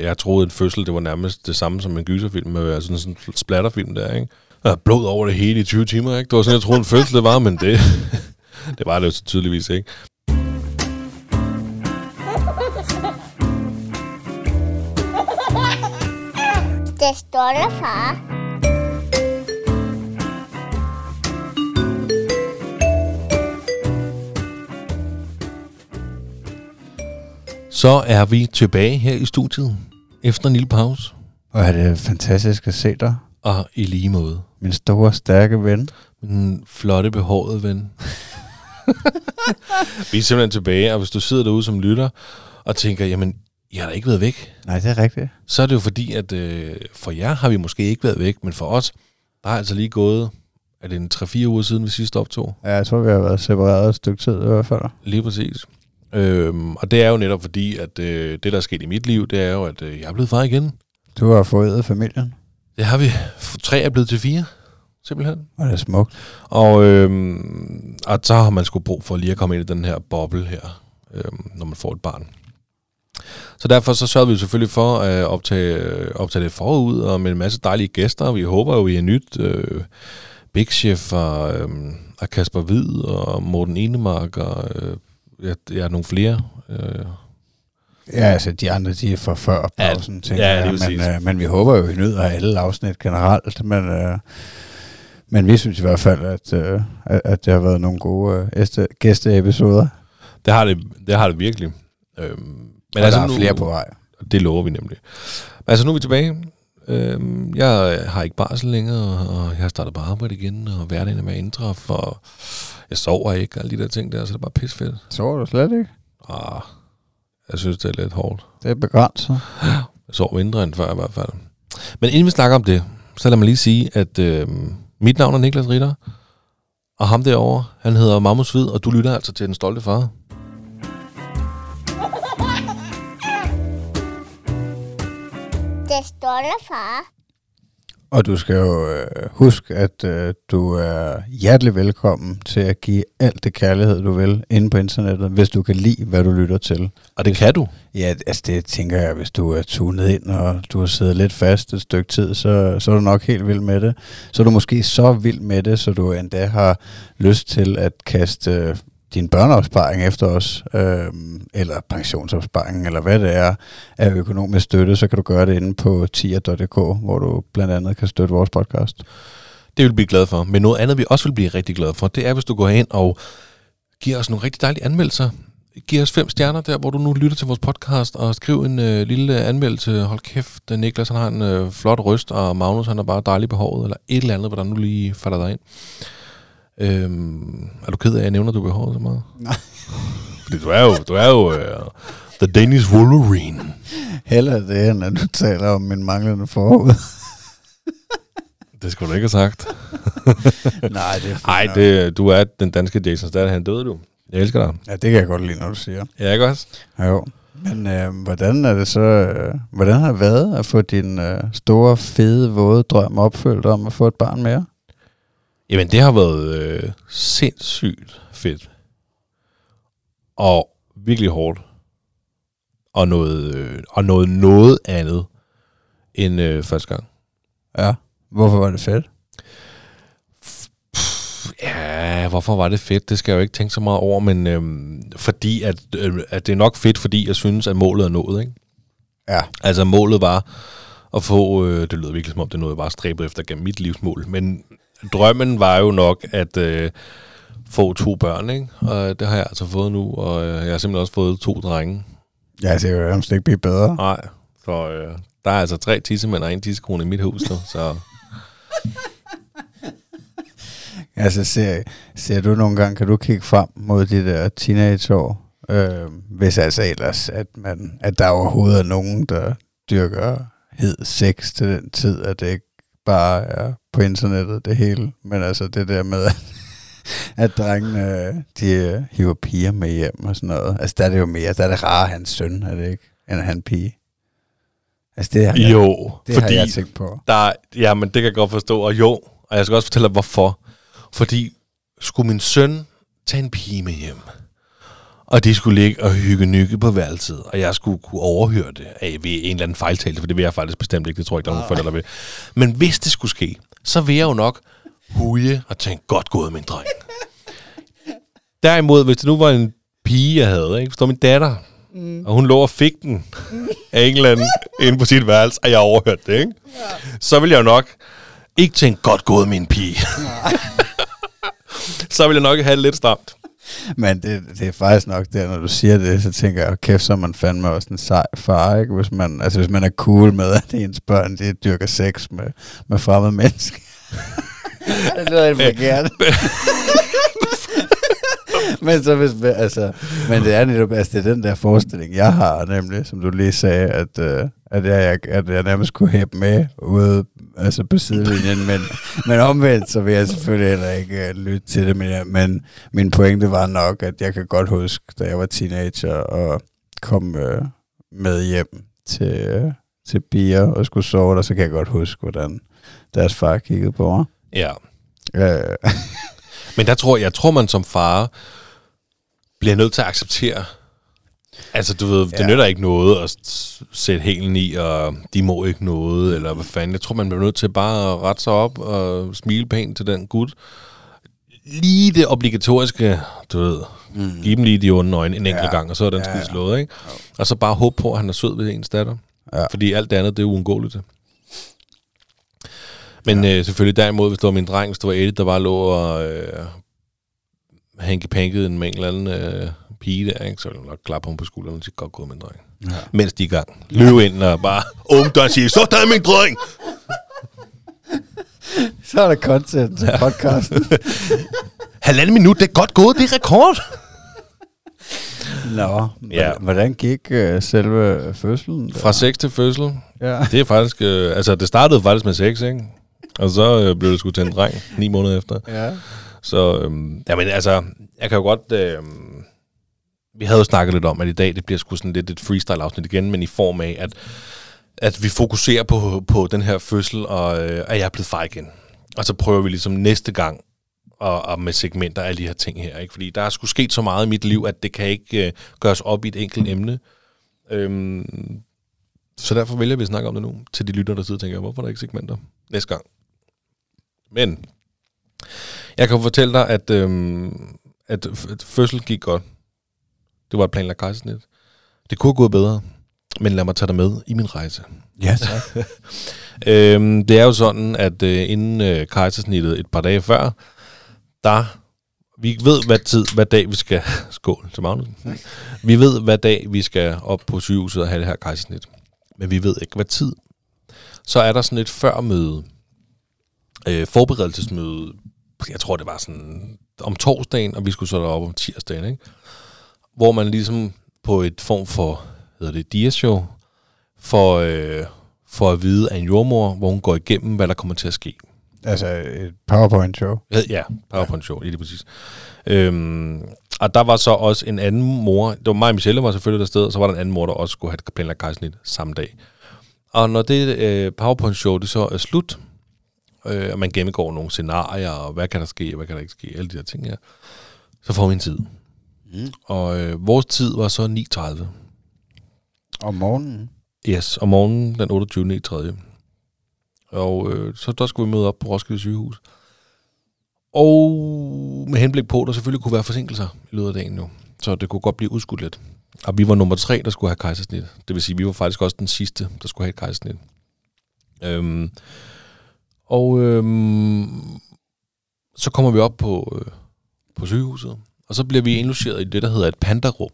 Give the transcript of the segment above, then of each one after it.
Jeg troede, en fødsel det var nærmest det samme som en gyserfilm, med altså sådan en splatterfilm der, ikke? Der er blod over det hele i 20 timer, ikke? Det var sådan, jeg troede, en fødsel det var, men det, det var det jo så tydeligvis ikke. Det stolte far. Så er vi tilbage her i studiet efter en lille pause. Og er det fantastisk at se dig, Og i lige måde. min store, stærke ven. Min flotte, behårede ven. vi er simpelthen tilbage, og hvis du sidder derude som lytter og tænker, jamen, jeg har da ikke været væk, Nej, det er rigtigt. så er det jo fordi, at øh, for jer har vi måske ikke været væk, men for os, der er altså lige gået, er det en 3-4 uger siden, vi sidst optog? Ja, jeg tror, vi har været separeret et stykke tid i hvert fald. Lige præcis. Øhm, og det er jo netop fordi, at øh, det, der er sket i mit liv, det er jo, at øh, jeg er blevet far igen. Du har fået familien, Det har vi. Tre er blevet til fire, simpelthen. og det er smukt. Og, øhm, og så har man sgu brug for lige at komme ind i den her boble her, øhm, når man får et barn. Så derfor så sørger vi selvfølgelig for at optage, optage det forud, og med en masse dejlige gæster. Vi håber jo, I er nyt. Øh, Big Chef og, øhm, og Kasper Hvid og Morten Enemark og øh, jeg, jeg er nogle flere. Øh, Ja, altså de andre, de er for før Ja, pausen, tænker ja, jeg. lige præcis. Men, øh, men vi håber jo, at vi nyder alle afsnit generelt. Men, øh, men vi synes i hvert fald, at, øh, at, at det har været nogle gode øh, æste- gæsteepisoder. det, har det, det har det virkelig. Øhm, men Men altså, der er flere på vej. Det lover vi nemlig. Altså nu er vi tilbage. Øhm, jeg har ikke barsel længere, og jeg har startet på arbejde igen, og hverdagen er med at indtræffe, og jeg sover ikke, alle de der ting der, så det er bare pisfedt. Sover du slet ikke? Ah, jeg synes, det er lidt hårdt. Det er begrænset. Jeg sover mindre end før i hvert fald. Men inden vi snakker om det, så lad mig lige sige, at øh, mit navn er Niklas Ritter, og ham derovre, han hedder Magnus Hvid, og du lytter altså til Den Stolte Far. Det stolte far. Og du skal jo øh, huske, at øh, du er hjertelig velkommen til at give alt det kærlighed, du vil, inde på internettet, hvis du kan lide, hvad du lytter til. Og det kan du. Ja, altså det tænker jeg, hvis du er tunet ind, og du har siddet lidt fast et stykke tid, så, så er du nok helt vild med det. Så er du måske så vild med det, så du endda har lyst til at kaste øh, din børneopsparing efter os, øh, eller pensionsopsparing, eller hvad det er, af økonomisk støtte, så kan du gøre det inde på tier.dk, hvor du blandt andet kan støtte vores podcast. Det vil vi blive glade for. Men noget andet, vi også vil blive rigtig glade for, det er, hvis du går ind og giver os nogle rigtig dejlige anmeldelser. Giv os fem stjerner der, hvor du nu lytter til vores podcast, og skriv en øh, lille anmeldelse. Hold kæft, Niklas han har en øh, flot røst, og Magnus han er bare dejlig behovet, eller et eller andet, hvor der nu lige falder dig ind. Øhm, er du ked af, at jeg nævner, at du er behovet så meget? Nej. Fordi du er jo, du er jo uh, The Danish Wolverine. Heller det, end at du taler om min manglende forud. Det skulle du ikke have sagt. Nej, det er Nej, det, du er den danske Jason Statham. Han døde du. Jeg elsker dig. Ja, det kan jeg godt lide, når du siger. Ja, ikke også? Ja, Jo. Men øh, hvordan er det så, øh, hvordan har det været at få din øh, store, fede, våde drøm opfyldt om at få et barn mere? Jamen, det har været øh, sindssygt fedt. Og virkelig hårdt. Og noget, øh, og noget, noget andet end øh, første gang. Ja. Hvorfor var det fedt? Ja, hvorfor var det fedt? Det skal jeg jo ikke tænke så meget over, men øhm, fordi at, øh, at det er nok fedt, fordi jeg synes, at målet er nået, ikke? Ja. Altså målet var at få, øh, det lyder virkelig som om det er noget, jeg bare stræbede efter gennem mit livsmål, men drømmen var jo nok at øh, få to børn, ikke? Og det har jeg altså fået nu, og øh, jeg har simpelthen også fået to drenge. Ja, det kan jo nærmest ikke blive bedre. Nej, så øh, der er altså tre tissemænd og en tissekone i mit hus nu, så Altså, ser, ser du nogle gange, kan du kigge frem mod de der teenageår? Øh, hvis altså ellers, at, man, at der overhovedet er nogen, der dyrker hed sex til den tid, at det ikke bare er på internettet det hele. Men altså det der med, at, drengene, de øh, hiver piger med hjem og sådan noget. Altså der er det jo mere, der er det rare hans søn, er det ikke, end han pige. Altså det, har jeg, jo, det fordi har jeg tænkt på. Der, ja, men det kan jeg godt forstå. Og jo, og jeg skal også fortælle dig, hvorfor. Fordi skulle min søn tage en pige med hjem, Og de skulle ligge og hygge nykke på værelset, og jeg skulle kunne overhøre det af ved en eller anden fejltagelse, for det vil jeg faktisk bestemt ikke, det tror jeg ikke, der er nogen forældre, der vil. Men hvis det skulle ske, så vil jeg jo nok huge og tænke, godt gået, min dreng. Derimod, hvis det nu var en pige, jeg havde, ikke? Forstår min datter, mm. og hun lå og fik den af en eller anden inde på sit værelse, og jeg overhørte det, ikke? Ja. Så vil jeg jo nok ikke tænke, godt gået, min pige. så vil jeg nok have lidt stramt. Men det, det er faktisk nok der, når du siger det, så tænker jeg, kæft, så er man fandme også en sej far, ikke? Hvis man, altså hvis man er cool med, at ens børn, de dyrker sex med, med fremmede mennesker. det lyder helt forkert. men så hvis, altså, men det er netop, altså det er den der forestilling, jeg har nemlig, som du lige sagde, at, uh, at, jeg, at jeg nærmest kunne hæppe med ude altså på sidelinjen, men, men omvendt, så vil jeg selvfølgelig heller ikke uh, lytte til det, men, jeg, men min pointe var nok, at jeg kan godt huske, da jeg var teenager, og kom uh, med hjem til, uh, til bier og skulle sove der, så kan jeg godt huske, hvordan deres far kiggede på mig. Ja. Uh, men der tror jeg tror, man som far bliver nødt til at acceptere, Altså, du ved, det ja. nytter ikke noget at sætte hælen i, og de må ikke noget, eller hvad fanden. Jeg tror, man bliver nødt til bare at rette sig op og smile pænt til den gut. Lige det obligatoriske, du ved, mm. give dem lige de onde øjne en enkelt ja. gang, og så er den ja, skidt slået, ikke? Ja. Og så bare håbe på, at han er sød ved ens datter. Ja. Fordi alt det andet, det er uundgåeligt. Men ja. øh, selvfølgelig derimod, hvis det var min dreng, hvis det var Eddie, der bare lå og øh, hanky med en eller anden... Øh, pige der, ikke? så vil jeg nok klappe ham på skulderen og sige, godt gået, min dreng. Ja. Mens de er i gang. Løb ind og bare sige, så der min dreng! så er der content til podcasten. Halvanden minut, det er godt gået, det er rekord. Nå, ja. hvordan gik uh, selve fødslen? Der? Fra 6 til fødsel? Ja. Det er faktisk, uh, altså det startede faktisk med 6, ikke? Og så uh, blev det sgu til en dreng, ni måneder efter. Ja. Så, øhm, jamen altså, jeg kan jo godt, øhm, vi havde jo snakket lidt om, at i dag det bliver sgu sådan lidt et freestyle-afsnit igen, men i form af, at, at vi fokuserer på, på den her fødsel, og øh, at jeg er blevet far igen. Og så prøver vi ligesom næste gang og, og med segmenter af de her ting her. Ikke? Fordi der er sgu sket så meget i mit liv, at det kan ikke øh, gøres op i et enkelt emne. Øhm, så derfor vælger vi at snakke om det nu, til de lytter, der sidder og tænker, hvorfor er der ikke segmenter næste gang? Men jeg kan fortælle dig, at, øhm, at fødsel gik godt. Det var et planlagt kejsersnit. Det kunne gået bedre, men lad mig tage dig med i min rejse. Ja, tak. øhm, det er jo sådan, at øh, inden øh, kejsersnittet et par dage før, der vi ved, hvad tid, hvad dag vi skal... Skål til Magnus. Vi ved, hvad dag vi skal op på sygehuset og have det her kejsersnit. Men vi ved ikke, hvad tid. Så er der sådan et førmøde, øh, forberedelsesmøde, jeg tror, det var sådan om torsdagen, og vi skulle så derop om tirsdagen, ikke? hvor man ligesom på et form for, hedder det, diashow, for, øh, for at vide af en jordmor, hvor hun går igennem, hvad der kommer til at ske. Altså et PowerPoint-show? Ja, PowerPoint-show, lige præcis. Øhm, og der var så også en anden mor, det var mig og Michelle var selvfølgelig der sted, og så var der en anden mor, der også skulle have planlagt kejsnit samme dag. Og når det øh, PowerPoint-show det så er slut, øh, og man gennemgår nogle scenarier, og hvad kan der ske, og hvad kan der ikke ske, alle de der ting her, så får vi en tid. Mm. Og øh, vores tid var så 9.30. Om morgenen? Yes, om morgenen den 28. 3. Og øh, så der skulle vi møde op på Roskilde sygehus. Og med henblik på, at der selvfølgelig kunne være forsinkelser i løbet af dagen jo. Så det kunne godt blive udskudt lidt. Og vi var nummer tre, der skulle have kejsersnit. Det vil sige, at vi var faktisk også den sidste, der skulle have et kejsersnit. Øhm, og øhm, så kommer vi op på, øh, på sygehuset, og så bliver vi indlogeret i det, der hedder et pandarum.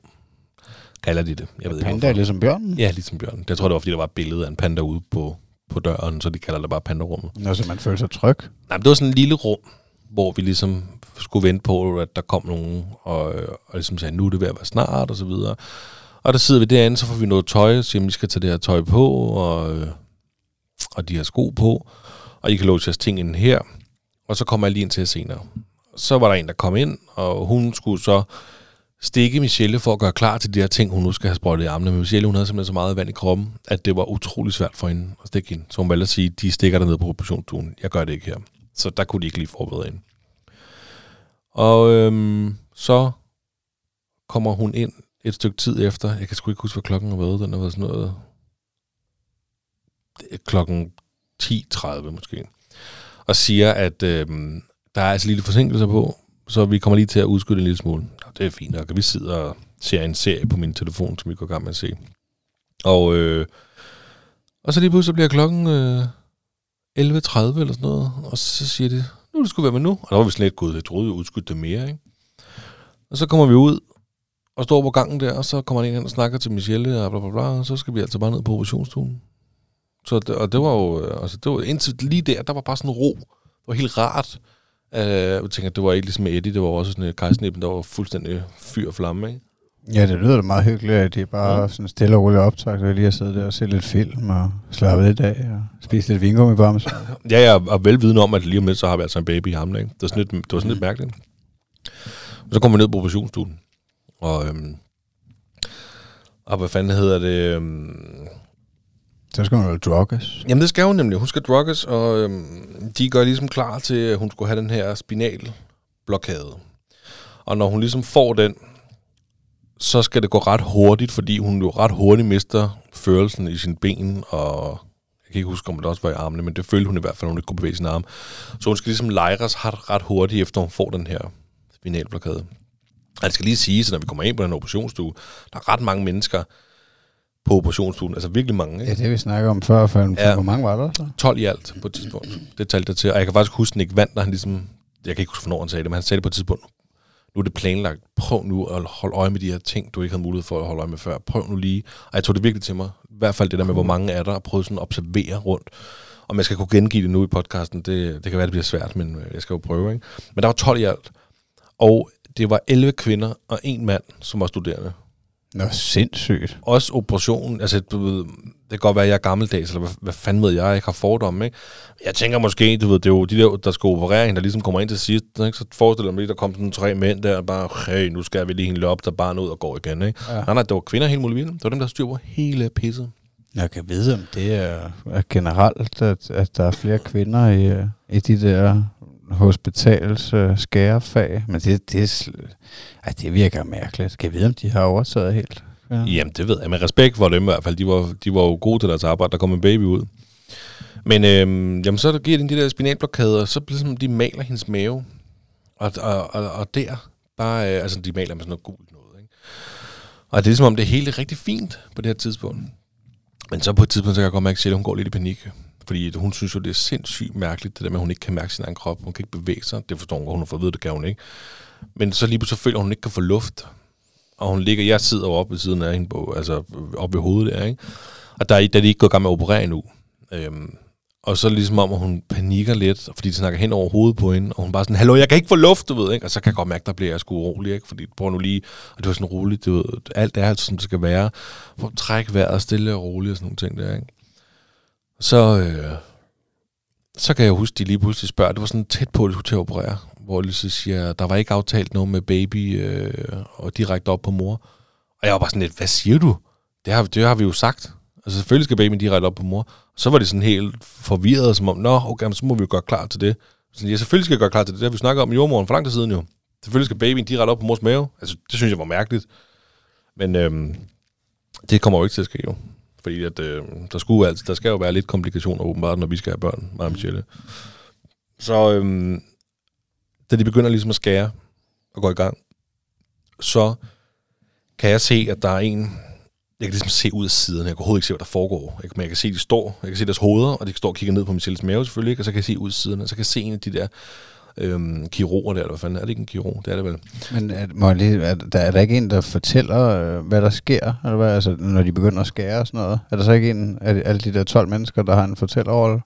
Kalder de det. Jeg ved panda ikke, er ligesom bjørnen? Ja, ligesom bjørnen. Jeg tror, det var, fordi der var et billede af en panda ude på, på døren, så de kalder det bare pandarummet. Nå, så man føler sig tryg? Nej, men det var sådan en lille rum, hvor vi ligesom skulle vente på, at der kom nogen, og, og ligesom sagde, nu er det ved at være snart, og så videre. Og der sidder vi derinde, så får vi noget tøj, så vi skal tage det her tøj på, og, og de her sko på, og I kan låse jeres ting ind her, og så kommer jeg lige ind til senere så var der en, der kom ind, og hun skulle så stikke Michelle for at gøre klar til de her ting, hun nu skal have sprøjtet i armene. Men Michelle, hun havde simpelthen så meget vand i kroppen, at det var utrolig svært for hende at stikke ind. Så hun valgte at sige, de stikker der ned på operationsstuen. Jeg gør det ikke her. Så der kunne de ikke lige forberede hende. Og øhm, så kommer hun ind et stykke tid efter. Jeg kan sgu ikke huske, hvad klokken har været. Den har været sådan noget... Øh, klokken 10.30 måske. Og siger, at øh, der er altså lille forsinkelser på, så vi kommer lige til at udskyde en lille smule. Nå, det er fint nok. Vi sidder og ser en serie på min telefon, som vi går i gang med at se. Og, øh, og så lige pludselig bliver klokken øh, 11.30 eller sådan noget, og så siger de, nu det skulle være med nu. Og der var vi slet lidt gået, jeg troede, vi udskudte det mere, ikke? Og så kommer vi ud, og står på gangen der, og så kommer en hen og snakker til Michelle, og bla bla bla, og så skal vi altså bare ned på operationsstuen. Så det, og det var jo, øh, altså det var indtil lige der, der var bare sådan ro. Det var helt rart. Uh, jeg tænker, det var ikke ligesom Eddie, det var også sådan et kejsnippen, der var fuldstændig fyr og flamme, ikke? Ja, det lyder da meget hyggeligt, at de bare ja. sådan stille og roligt optaget, og lige har siddet der og set lidt film og slappet lidt af og spist lidt vingummi ham. Ja, jeg er velvidende om, at lige om lidt, så har vi altså en baby i ham, ikke? Det var sådan lidt, det var sådan lidt mærkeligt. Så kom vi ned på operationsstuen, og, øhm, og hvad fanden hedder det? Øhm, så skal hun jo drugges. Jamen det skal hun nemlig. Hun skal drugges, og øhm, de gør ligesom klar til, at hun skulle have den her spinalblokade. Og når hun ligesom får den, så skal det gå ret hurtigt, fordi hun jo ret hurtigt mister følelsen i sin ben, og jeg kan ikke huske, om det også var i armene, men det følte hun i hvert fald, at hun ikke kunne bevæge sin arm. Så hun skal ligesom lejres ret, ret hurtigt, efter hun får den her spinalblokade. Og det skal lige sige, at når vi kommer ind på den operationsstue, der er ret mange mennesker på operationsstuen, altså virkelig mange. Ikke? Ja, det vi snakket om før, for Ja. hvor mange var der så? 12 i alt på et tidspunkt. Det talte jeg til. Og jeg kan faktisk huske, Nick Vand, når han ligesom... Jeg kan ikke huske, hvornår han sagde det, men han sagde det på et tidspunkt. Nu er det planlagt. Prøv nu at holde øje med de her ting, du ikke havde mulighed for at holde øje med før. Prøv nu lige. Og jeg tog det virkelig til mig. I hvert fald det der med, hvor mange er der, og prøve sådan at observere rundt. Om jeg skal kunne gengive det nu i podcasten, det, det kan være, det bliver svært, men øh, jeg skal jo prøve. Ikke? Men der var 12 i alt. Og det var 11 kvinder og en mand, som var studerende Nå, sindssygt. også operationen, altså du ved, det kan godt være, at jeg er gammeldags, eller hvad, hvad fanden ved jeg, jeg ikke har fordomme, ikke? Jeg tænker måske, du ved, det er jo de der, der skal operere hende, der ligesom kommer ind til sidst, ikke? så forestiller mig lige, der kom sådan tre mænd der, og bare, hey, nu skal vi lige hende op, der bare ud og går igen, ikke? Ja. Nej, nej, det var kvinder helt muligt vildt. Det var dem, der styr på hele pisset. Jeg kan vide, om det er, er generelt, at, at der er flere kvinder i, øh, i de der hospitals øh, skærefag. Men det, det, ej, det virker mærkeligt. Skal jeg vide, om de har overtaget helt? Ja. Jamen, det ved jeg. Med respekt for dem i hvert fald. De var, de var jo gode til deres arbejde. Der kom en baby ud. Men øhm, jamen, så giver de de der spinalblokader, så bliver som, de maler hendes mave. Og, og, og, og der, bare, øh, altså de maler med sådan noget gult noget. Ikke? Og det er ligesom om, det hele er rigtig fint på det her tidspunkt. Men så på et tidspunkt, så kan jeg godt mærke, at hun går lidt i panik. Fordi hun synes jo, det er sindssygt mærkeligt, det der med, at hun ikke kan mærke sin egen krop. Hun kan ikke bevæge sig. Det forstår hun hun har fået ved, vide, det kan hun ikke. Men så lige pludselig føler hun, ikke kan få luft. Og hun ligger, jeg sidder jo oppe ved siden af hende, på, altså oppe ved hovedet der, ikke? Og der er, der er de ikke gået i gang med at operere endnu. Øhm, og så ligesom om, at hun panikker lidt, fordi de snakker hen over hovedet på hende, og hun bare sådan, hallo, jeg kan ikke få luft, du ved, ikke? Og så kan jeg godt mærke, der bliver jeg sgu urolig, ikke? Fordi prøv nu lige, og det var sådan roligt, du ved, alt er altså, som det skal være. Prøv at vejret stille og roligt og sådan nogle ting der, ikke? Så, øh, så kan jeg huske, de lige pludselig spørger, det var sådan tæt på, at de skulle til at operere, hvor de så siger, der var ikke aftalt noget med baby øh, og direkte op på mor. Og jeg var bare sådan lidt, hvad siger du? Det har, det har vi jo sagt. Altså selvfølgelig skal babyen direkte op på mor. Så var det sådan helt forvirret, som om, nå, okay, så må vi jo gøre klar til det. Så ja, selvfølgelig skal jeg gøre klar til det. Det har vi snakket om i jordmoren for lang tid siden jo. Selvfølgelig skal babyen direkte op på mors mave. Altså, det synes jeg var mærkeligt. Men øhm, det kommer jo ikke til at ske jo. Fordi at, øh, der, skulle, altså, der skal jo være lidt komplikationer åbenbart, når vi skal have børn, mig og Michelle. Så øh, da de begynder ligesom at skære og gå i gang, så kan jeg se, at der er en... Jeg kan ligesom se ud af siden. Jeg kan overhovedet ikke se, hvad der foregår. Jeg, men jeg kan se, at de står. Jeg kan se deres hoveder, og de står og kigger ned på Michelles mave selvfølgelig. Ikke? Og så kan jeg se ud af siden, og så kan jeg se en af de der øhm, der, eller hvad fanden er det ikke en kirurg? Det er det vel. Men er, må jeg lige, er, der, er der ikke en, der fortæller, øh, hvad der sker, eller hvad, altså, når de begynder at skære og sådan noget? Er der så ikke en af alle de der 12 mennesker, der har en fortællerrolle?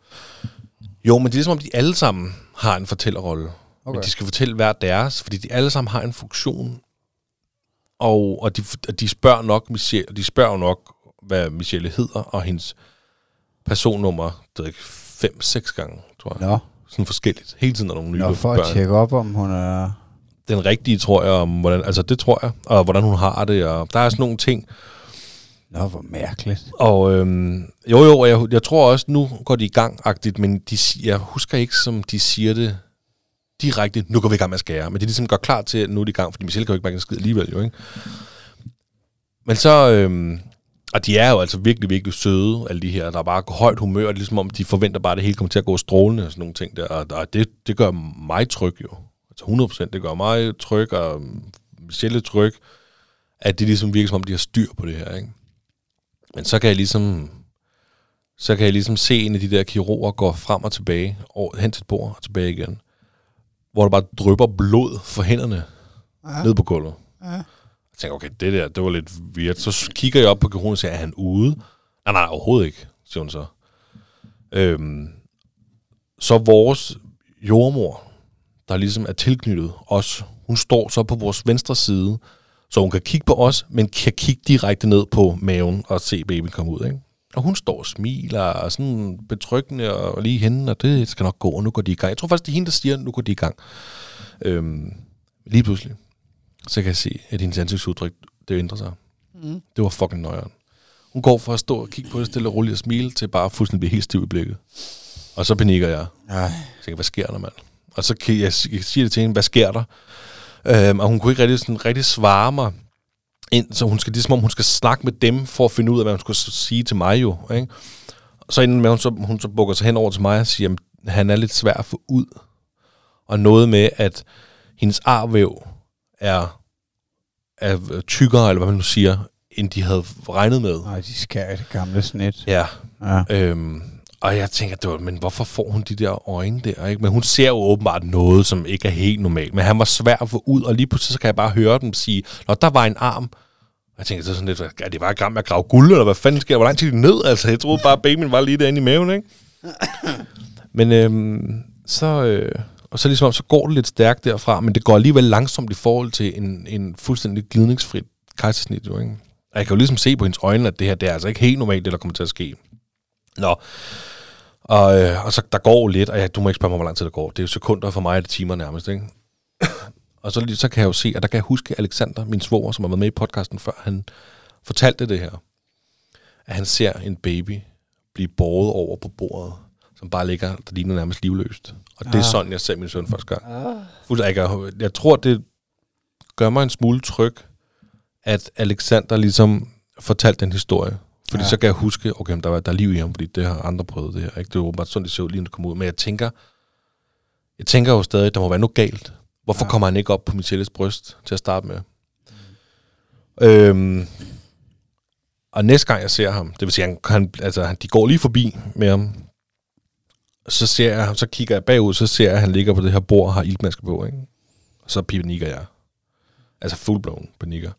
Jo, men det er ligesom om, de alle sammen har en fortællerrolle. Okay. Men de skal fortælle hver deres, fordi de alle sammen har en funktion. Og, og de, de spørger nok Michelle, de spørger nok, hvad Michelle hedder, og hendes personnummer, det jeg ikke, fem, seks gange, tror jeg. Nå, Sådan forskelligt. Hele tiden er nogle nye Nå for at børn. tjekke op, om hun er... Den rigtige, tror jeg, om hvordan, altså det tror jeg, og hvordan hun har det, og der er sådan nogle ting. Nå, hvor mærkeligt. Og øhm, jo, jo, og jeg, jeg tror også, nu går de i gang-agtigt, men de, jeg husker ikke, som de siger det direkte, nu går vi i gang med at skære. Men de ligesom går klar til, at nu er de i gang, fordi Michelle kan jo ikke mærke en skid alligevel, jo, ikke? Men så, øhm, og de er jo altså virkelig, virkelig søde, alle de her. Der er bare højt humør, og det er ligesom om, de forventer bare, at det hele kommer til at gå strålende og sådan nogle ting der. Og, og det, det gør mig tryg jo. Altså 100%, det gør mig tryg, og Michelle tryg, at det ligesom virker som om, de har styr på det her, ikke? Men så kan jeg ligesom, så kan jeg ligesom se en af de der kirurger gå frem og tilbage, over, hen til et bord og tilbage igen, hvor der bare drypper blod for hænderne ja. ned på gulvet. Ja. Tænker, okay, det der, det var lidt weird. Så kigger jeg op på kirurgen og siger, er han ude? Nej, nej, overhovedet ikke, siger hun så. Øhm, så vores jordmor, der ligesom er tilknyttet os, hun står så på vores venstre side, så hun kan kigge på os, men kan kigge direkte ned på maven og se baby komme ud. Ikke? Og hun står og smiler og sådan betryggende og lige hende, og det skal nok gå, og nu går de i gang. Jeg tror faktisk, det er hende, der siger, nu går de i gang. Øhm, lige pludselig, så kan jeg se, at hendes ansigtsudtryk, det ændrer sig. Mm. Det var fucking nøjeren. Hun går fra at stå og kigge på det stille og roligt og smile, til bare fuldstændig blive helt stiv i blikket. Og så panikker jeg. Ej. Så jeg, hvad sker der, mand? Og så kan jeg, jeg sige det til hende, hvad sker der? Øhm, og hun kunne ikke rigtig, sådan, rigtig svare mig ind, så hun skal ligesom om hun skal snakke med dem for at finde ud af, hvad hun skulle sige til mig jo. Ikke? Så inden med, hun så, hun så bukker sig hen over til mig og siger, at han er lidt svær at få ud. Og noget med, at hendes arvæv er, er tykkere, eller hvad man nu siger, end de havde regnet med. Nej, de skærer det gamle snit. Ja. ja. Øhm, og jeg tænker, det var, men hvorfor får hun de der øjne der? Ikke? Men hun ser jo åbenbart noget, som ikke er helt normalt. Men han var svær at få ud, og lige pludselig så kan jeg bare høre dem sige, når der var en arm. Jeg tænkte, det er sådan lidt, er det bare i gang med at grave guld, eller hvad fanden sker der? Hvor lang tid de ned? Altså, jeg troede bare, at babyen var lige derinde i maven, ikke? Men øhm, så, øh, og så ligesom, så går det lidt stærkt derfra, men det går alligevel langsomt i forhold til en, en fuldstændig glidningsfri kejsersnit, jo, ikke? Og jeg kan jo ligesom se på hendes øjne, at det her, det er altså ikke helt normalt, det der kommer til at ske. Nå, og, øh, og så der går lidt, og ja, du må ikke spørge mig, hvor lang tid det går. Det er jo sekunder for mig, er det timer nærmest, ikke? og så, så kan jeg jo se, at der kan jeg huske Alexander, min svoger, som har været med i podcasten før, han fortalte det her. At han ser en baby blive båret over på bordet, som bare ligger, der ligner nærmest livløst. Og det er ah. sådan, jeg ser min søn første gang. Ah. Jeg, jeg tror, det gør mig en smule tryg, at Alexander ligesom fortalte den historie. Fordi ja. så kan jeg huske, okay, der, var, der er liv i ham, fordi det har andre prøvet det her. Ikke? Det er jo bare sådan, det ser ud, lige når det kommer ud. Men jeg tænker, jeg tænker jo stadig, der må være noget galt. Hvorfor ja. kommer han ikke op på Michelles bryst til at starte med? Mm. Øhm, og næste gang jeg ser ham, det vil sige, han, han, altså, han, de går lige forbi med ham, så ser jeg ham, så kigger jeg bagud, så ser jeg, at han ligger på det her bord og har iltmaske på, ikke? Og så panikker jeg. Altså fullblown panikker.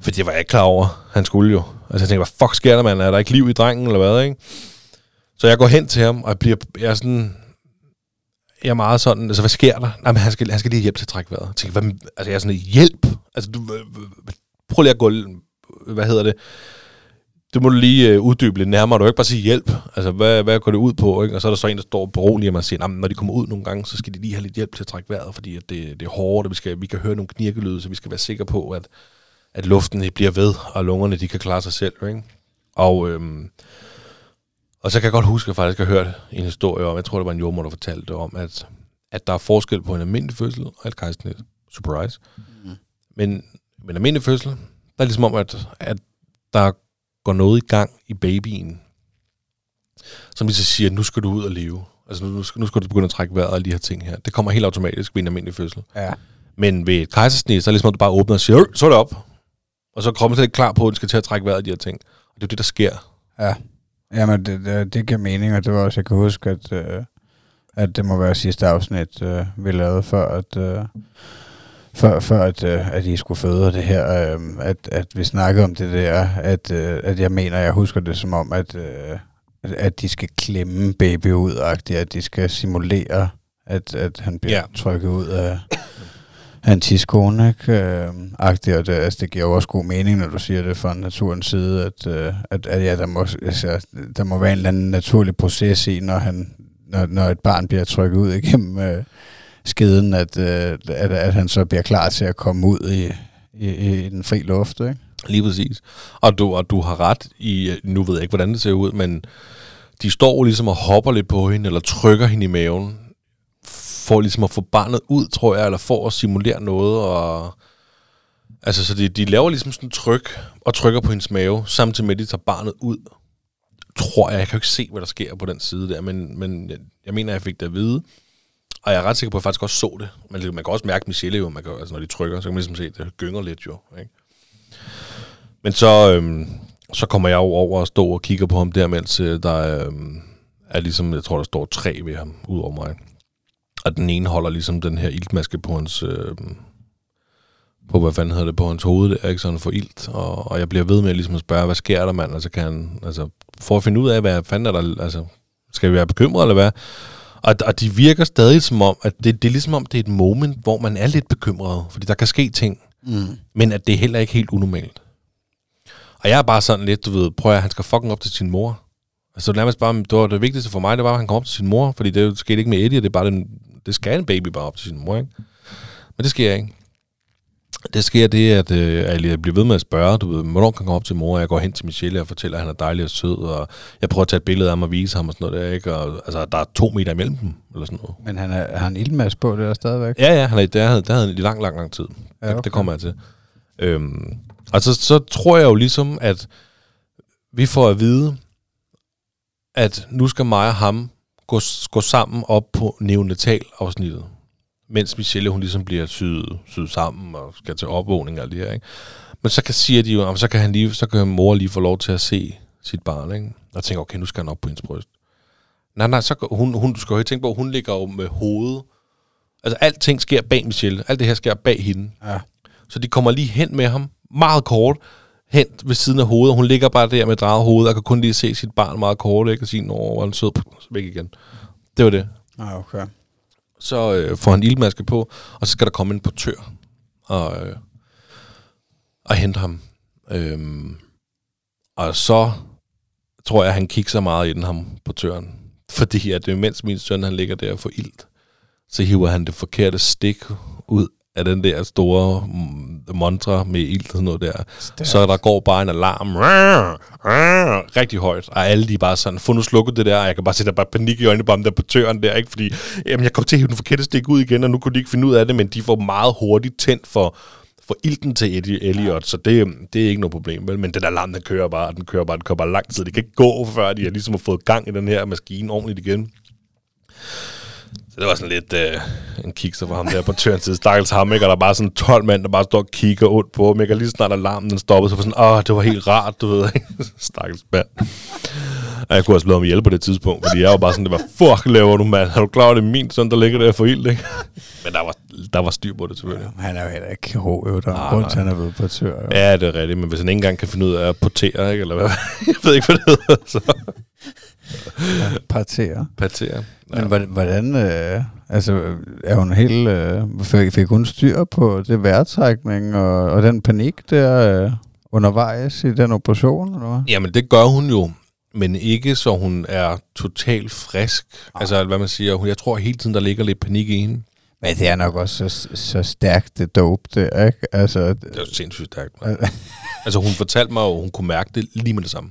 Fordi det var jeg ikke klar over, han skulle jo. Altså jeg tænkte, hvad fuck sker der, mand? Er der ikke liv i drengen, eller hvad, ikke? Så jeg går hen til ham, og jeg bliver, jeg er sådan, jeg er meget sådan, altså hvad sker der? Nej, men han skal, han skal lige hjælp til at trække vejret. Jeg tænker, hvad, altså jeg er sådan, hjælp? Altså du, prøv lige at gå, hvad hedder det? Det må du lige uh, uddybe lidt nærmere. Du kan ikke bare sige hjælp. Altså, hvad, hvad går det ud på? Ikke? Og så er der så en, der står beroliger mig og siger, når de kommer ud nogle gange, så skal de lige have lidt hjælp til at trække vejret, fordi at det, det er hårdt, og vi, skal, vi kan høre nogle knirkelyde, så vi skal være sikre på, at, at luften bliver ved, og lungerne de kan klare sig selv. Ikke? Og, øhm, og så kan jeg godt huske, at jeg faktisk har hørt en historie om, jeg tror, det var en jordmor, der fortalte om, at, at der er forskel på en almindelig fødsel og et kejsnit. Surprise. Mm. Men, men almindelig fødsel, der er ligesom om, at, at der går noget i gang i babyen, som lige så siger, nu skal du ud og leve. Altså nu, nu skal du begynde at trække vejret og de her ting her. Det kommer helt automatisk ved en almindelig fødsel. Ja. Men ved et kejsersnit, så er det ligesom, at du bare åbner og siger, så er det op. Og så kommer det klar på, at den skal til at trække vejret af de her ting. Og det er jo det, der sker. Ja. Jamen, det, det, det giver mening, og det var også, jeg kan huske, at, øh, at det må være sidste afsnit, øh, vi lavede, før at, øh, før, før at, øh, at I skulle føde det her, øh, at, at vi snakkede om det der, at, øh, at jeg mener, jeg husker det som om, at, øh, at, at de skal klemme baby ud, at de skal simulere, at, at han bliver ja. trykket ud af han tidskone, ikke? Øh, og det, altså, det giver jo også god mening, når du siger det fra naturens side, at, øh, at, at ja, der, må, altså, der må være en eller anden naturlig proces i, når, han, når, når et barn bliver trykket ud igennem øh, skeden, at, øh, at, at han så bliver klar til at komme ud i, i, i den fri luft, ikke? Lige præcis. Og du, og du har ret i, øh, nu ved jeg ikke, hvordan det ser ud, men de står ligesom og hopper lidt på hende, eller trykker hende i maven, for ligesom at få barnet ud, tror jeg, eller for at simulere noget, og altså, så de, de laver ligesom sådan tryk, og trykker på hendes mave, samtidig med, at de tager barnet ud, tror jeg, jeg kan jo ikke se, hvad der sker på den side der, men, men jeg, jeg mener, jeg fik det at vide, og jeg er ret sikker på, at jeg faktisk også så det. Men man kan også mærke Michelle jo, man kan, altså når de trykker, så kan man ligesom se, at det gynger lidt jo. Ikke? Men så, øhm, så kommer jeg jo over og står og kigger på ham der, mens øh, der øhm, er ligesom, jeg tror, der står tre ved ham, ud over mig. Og den ene holder ligesom den her iltmaske på hans... Øhm, på, hvad fanden hedder det, på hans hoved, der, ikke sådan for ilt. Og, og jeg bliver ved med ligesom at spørge, hvad sker der, mand? Altså, kan han, altså, for at finde ud af, hvad fanden er der, altså, skal vi være bekymret, eller hvad? Og, og de virker stadig som om, at det, det er ligesom om, det er et moment, hvor man er lidt bekymret, fordi der kan ske ting, mm. men at det er heller ikke helt unormalt. Og jeg er bare sådan lidt, du ved, prøv at han skal fucking op til sin mor. Altså nærmest bare, det var det vigtigste for mig, det var, at han kom op til sin mor, fordi det skete ikke med Eddie, det er bare den, det skal en baby bare op til sin mor, ikke? Men det sker ikke. Det sker det, at øh, jeg bliver ved med at spørge, du ved, hvornår kan jeg komme op til mor, og jeg går hen til Michelle og fortæller, at han er dejlig og sød, og jeg prøver at tage et billede af ham og vise ham og sådan noget der, ikke? Og, altså, der er to meter imellem dem, eller sådan noget. Men han er, har en ildmasse på det der stadigvæk? Ja, ja, han er, der, havde, der havde en lang, lang, lang tid. Ja, okay. det, det kommer jeg til. Øhm, altså, så tror jeg jo ligesom, at vi får at vide, at nu skal mig og ham gå, gå sammen op på neonatal-afsnittet mens Michelle hun ligesom bliver syet, syet sammen og skal til opvågning og alt det her, ikke? Men så kan, siger de jo, så kan, han lige, så kan mor lige få lov til at se sit barn, ikke? Og tænker, okay, nu skal han op på hendes bryst. Nej, nej, så hun, hun, du skal jo tænke på, hun ligger jo med hovedet. Altså, alting sker bag Michelle. Alt det her sker bag hende. Ja. Så de kommer lige hen med ham, meget kort, hen ved siden af hovedet. Hun ligger bare der med drejet hoved, og kan kun lige se sit barn meget kort, ikke? Og sige, nå, hvor han sød, væk igen. Det var det. Ah, okay så øh, får han ildmaske på, og så skal der komme en portør og, øh, og hente ham. Øhm, og så tror jeg, han kigger så meget i den, ham portøren. Fordi at mens min søn han ligger der for ilt, så hiver han det forkerte stik ud af den der store mm, montre med ild og sådan noget der. Stærk. Så der går bare en alarm rigtig højt, og alle de bare sådan, få nu slukket det der, og jeg kan bare se, der bare panik i øjnene på ham der på tøren der, ikke? fordi jamen, jeg kom til at hive den forkerte stik ud igen, og nu kunne de ikke finde ud af det, men de får meget hurtigt tændt for, for ilten til Eddie Elliot, så det, det er ikke noget problem, vel? Men den alarm, den kører bare, den kører bare, den kører bare lang tid. Det kan ikke gå, før de har ligesom har fået gang i den her maskine ordentligt igen. Så det var sådan lidt øh, en kigser for ham der på tøren til stakkels ham, ikke? Og der er bare sådan 12 mand, der bare står og kigger ondt på ham, ikke? Og lige snart alarmen den stoppede, så var sådan, åh, det var helt rart, du ved, stakkels mand. Og jeg kunne også blive ham hjælp på det tidspunkt, fordi jeg var bare sådan, det var, fuck, laver du, mand? Er du klar det er min søn, der ligger der for ild, ikke? Men der var, der var styr på det, selvfølgelig. Ja, han er jo heller ikke jo. Der er grund til, han er ved på tør. Jo. Ja, det er rigtigt, men hvis han ikke engang kan finde ud af at portere, ikke? Eller hvad? jeg ved ikke, hvad det hedder, så... Ja, partere. Partere. Ja. Men hvordan, øh, altså, er hun helt, øh, fik, fik hun styr på det vejrtrækning og, og den panik der øh, undervejs i den operation, eller hvad? Jamen, det gør hun jo, men ikke så hun er totalt frisk. Ah. Altså, hvad man siger, jeg tror hele tiden, der ligger lidt panik i hende. Men det er nok også så, så stærkt det dope, det, ikke? Altså, det er sindssygt stærkt. altså, hun fortalte mig, at hun kunne mærke det lige med det samme.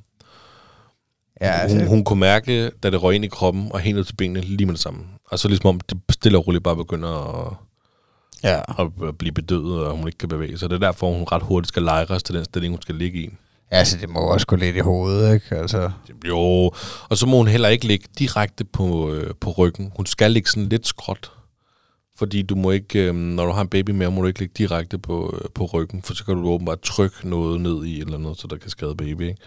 Ja, altså, hun, hun kunne mærke, da det røg ind i kroppen og helt til benene lige med det samme. Og så ligesom om det stille og roligt bare begynder at, ja. at blive bedøvet, og hun ikke kan bevæge sig. Det er derfor, hun ret hurtigt skal lejres til den stilling, hun skal ligge i. Ja, altså det må også gå lidt i hovedet, ikke? Altså. Jo, og så må hun heller ikke ligge direkte på, øh, på ryggen. Hun skal ligge sådan lidt skråt. Fordi du må ikke, øh, når du har en baby med, må du ikke ligge direkte på, øh, på ryggen, for så kan du åbenbart trykke noget ned i eller noget, så der kan skade baby. Ikke?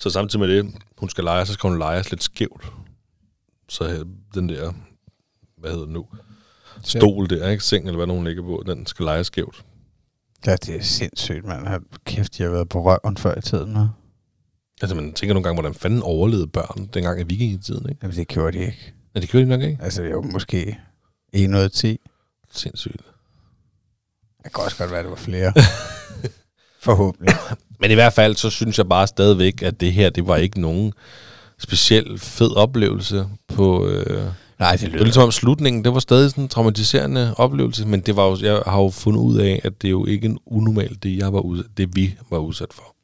Så samtidig med det, hun skal lege, så skal hun lege lidt skævt. Så den der, hvad hedder det nu, stol der, ikke? Seng, eller hvad nogen ligger på, den skal lege skævt. Ja, det er sindssygt, man. Har kæft, jeg har været på røven før i tiden, nu. Altså, man tænker nogle gange, hvordan fanden overlevede børn dengang af vikingetiden, ikke? Jamen, det gjorde de ikke. Ja, det gjorde de nok ikke. Altså, det var måske 1 ud af 10. Sindssygt. Det kan også godt være, det var flere. Forhåbentlig. Men i hvert fald, så synes jeg bare stadigvæk, at det her, det var ikke nogen speciel fed oplevelse på... Øh, Nej, det lyder... Det var ligesom om slutningen, det var stadig sådan en traumatiserende oplevelse, men det var jo, jeg har jo fundet ud af, at det er jo ikke en unormalt, det, jeg var udsat, det vi var udsat for.